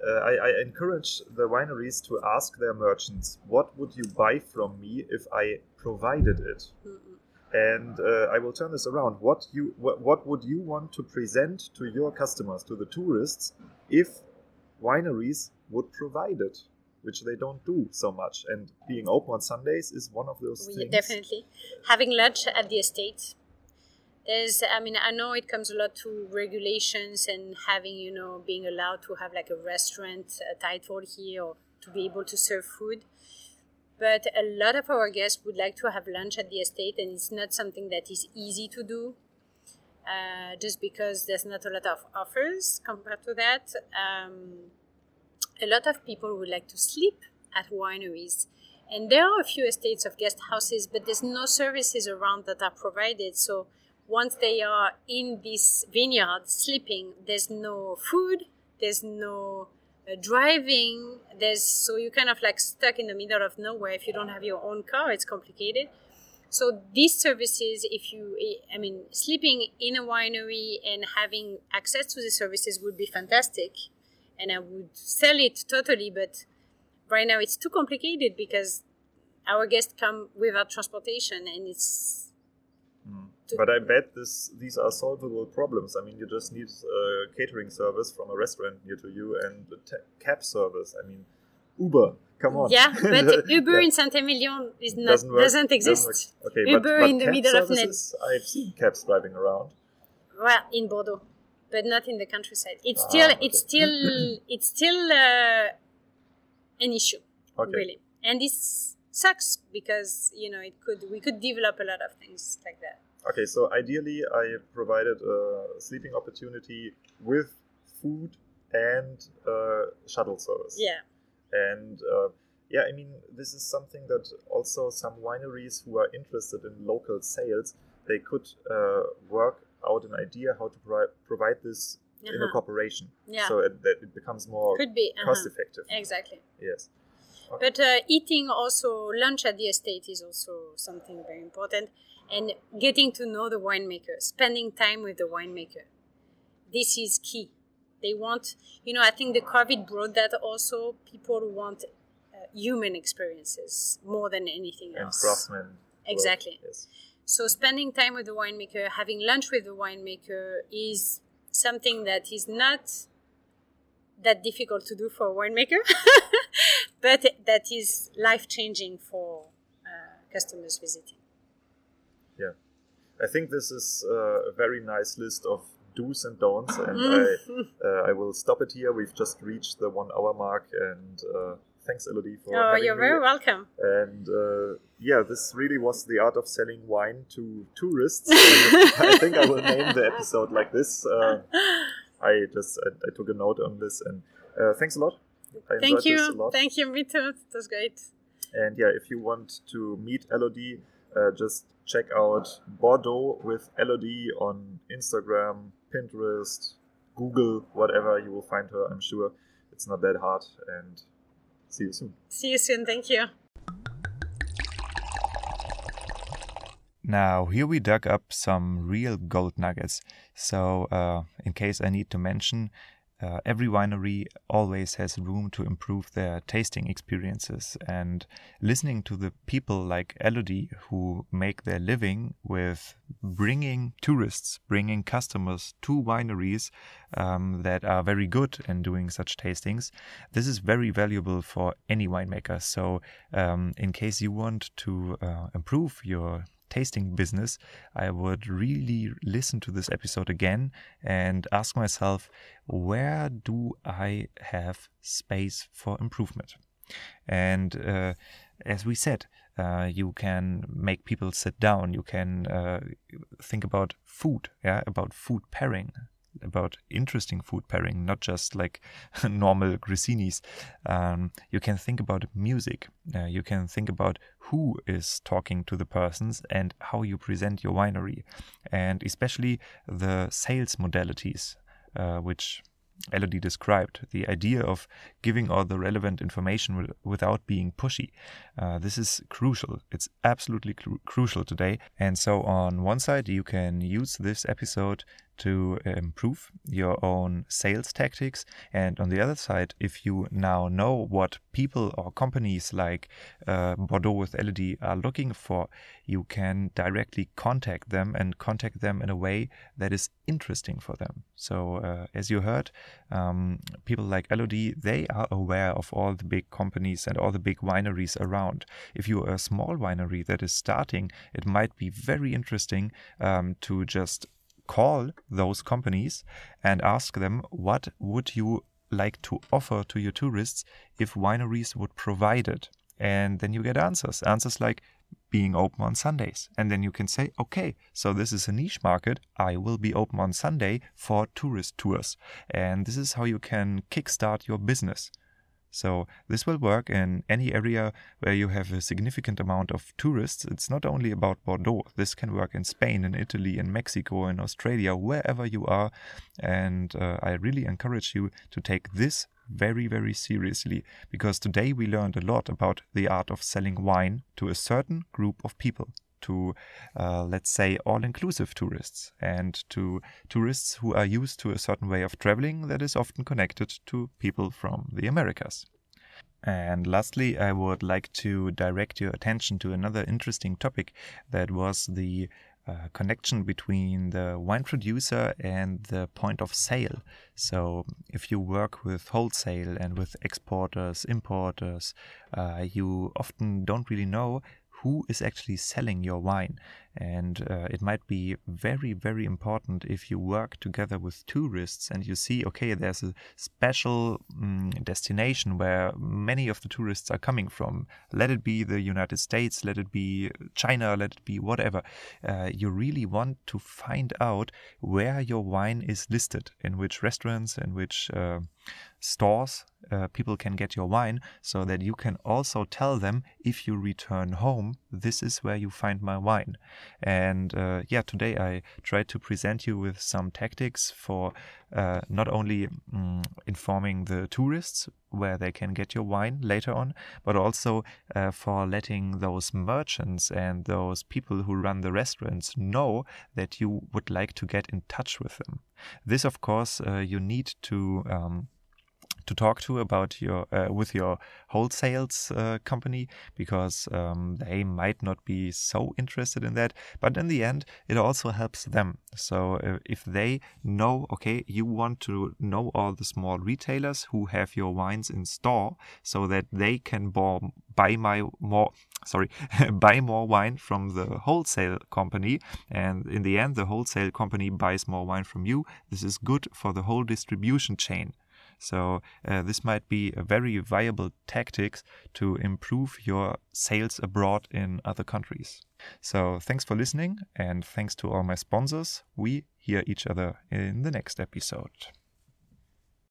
uh, I, I, encourage the wineries to ask their merchants, what would you buy from me if I provided it? And uh, I will turn this around. What you what, what would you want to present to your customers, to the tourists, if wineries would provide it? Which they don't do so much. And being open on Sundays is one of those we things. Definitely. Having lunch at the estate there's i mean i know it comes a lot to regulations and having you know being allowed to have like a restaurant a title here or to be able to serve food. But a lot of our guests would like to have lunch at the estate and it's not something that is easy to do uh, just because there's not a lot of offers compared to that. Um, a lot of people would like to sleep at wineries and there are a few estates of guest houses but there's no services around that are provided. So once they are in this vineyard sleeping, there's no food, there's no uh, driving, there's so you're kind of like stuck in the middle of nowhere. If you don't have your own car, it's complicated. So these services, if you, I mean, sleeping in a winery and having access to the services would be fantastic, and I would sell it totally. But right now it's too complicated because our guests come without transportation, and it's but I bet this these are solvable problems. I mean, you just need a catering service from a restaurant near to you and a cab service. I mean, Uber. Come on. Yeah, but <laughs> Uber in Saint-Emilion is not doesn't, doesn't exist. Doesn't okay, Uber but, but in the middle of net. I've seen cabs driving around. Well, in Bordeaux, but not in the countryside. It's ah, still okay. it's still <clears throat> it's still uh, an issue, okay. really, and this sucks because you know it could we could develop a lot of things like that. Okay, so ideally, I provided a sleeping opportunity with food and uh, shuttle service. Yeah. And uh, yeah, I mean, this is something that also some wineries who are interested in local sales they could uh, work out an idea how to pro- provide this uh-huh. in a uh-huh. corporation. Yeah. So it, that it becomes more could be uh-huh. cost effective. Exactly. Yes. Okay. But uh, eating also lunch at the estate is also something very important, and getting to know the winemaker, spending time with the winemaker. This is key. They want, you know, I think the COVID brought that also. People want uh, human experiences more than anything else. And craftsmen. Exactly. Yes. So spending time with the winemaker, having lunch with the winemaker is something that is not that difficult to do for a winemaker, <laughs> but that is life changing for uh, customers visiting. I think this is uh, a very nice list of do's and don'ts, and I, <laughs> uh, I will stop it here. We've just reached the one hour mark, and uh, thanks, Elodie, for. Oh, you're me. very welcome. And uh, yeah, this really was the art of selling wine to tourists. <laughs> I think I will name the episode like this. Uh, I just I, I, took a note on this, and uh, thanks a lot. I Thank you. Thank you. Me too. It was great. And yeah, if you want to meet Elodie, uh, just check out Bordeaux with Elodie on Instagram, Pinterest, Google, whatever. You will find her. I'm sure it's not that hard. And see you soon. See you soon. Thank you. Now, here we dug up some real gold nuggets. So, uh, in case I need to mention, uh, every winery always has room to improve their tasting experiences. And listening to the people like Elodie who make their living with bringing tourists, bringing customers to wineries um, that are very good in doing such tastings, this is very valuable for any winemaker. So, um, in case you want to uh, improve your tasting business, I would really listen to this episode again and ask myself, where do I have space for improvement? And uh, as we said, uh, you can make people sit down. You can uh, think about food, yeah, about food pairing, about interesting food pairing, not just like <laughs> normal grissinis. Um, you can think about music. Uh, you can think about who is talking to the persons and how you present your winery, and especially the sales modalities, uh, which Elodie described, the idea of giving all the relevant information without being pushy. Uh, this is crucial. It's absolutely cru- crucial today. And so, on one side, you can use this episode to improve your own sales tactics. And on the other side, if you now know what people or companies like uh, Bordeaux with Elodie are looking for, you can directly contact them and contact them in a way that is interesting for them. So, uh, as you heard, um, people like Elodie, they are aware of all the big companies and all the big wineries around. If you're a small winery that is starting, it might be very interesting um, to just call those companies and ask them what would you like to offer to your tourists if wineries would provide it? And then you get answers. Answers like being open on sundays. And then you can say okay so this is a niche market. I will be open on sunday for tourist tours. And this is how you can kickstart your business so this will work in any area where you have a significant amount of tourists. It's not only about Bordeaux. This can work in Spain, in Italy, in Mexico, in Australia, wherever you are. And uh, I really encourage you to take this very, very seriously because today we learned a lot about the art of selling wine to a certain group of people to, uh, let's say, all inclusive tourists and to tourists who are used to a certain way of traveling that is often connected to people from the Americas. And lastly, I would like to direct your attention to another interesting topic that was the uh, connection between the wine producer and the point of sale. So, if you work with wholesale and with exporters, importers, uh, you often don't really know who is actually selling your wine. And uh, it might be very, very important if you work together with tourists and you see, okay, there's a special um, destination where many of the tourists are coming from. Let it be the United States, let it be China, let it be whatever. Uh, you really want to find out where your wine is listed, in which restaurants, in which uh, stores uh, people can get your wine so that you can also tell them if you return home this is where you find my wine. And uh, yeah today i tried to present you with some tactics for uh, not only um, informing the tourists where they can get your wine later on but also uh, for letting those merchants and those people who run the restaurants know that you would like to get in touch with them. This of course uh, you need to um, to talk to about your uh, with your wholesales uh, company because um, they might not be so interested in that but in the end it also helps them. So uh, if they know okay you want to know all the small retailers who have your wines in store so that they can buy my more sorry <laughs> buy more wine from the wholesale company and in the end the wholesale company buys more wine from you. This is good for the whole distribution chain so uh, this might be a very viable tactics to improve your sales abroad in other countries. So thanks for listening and thanks to all my sponsors. We hear each other in the next episode.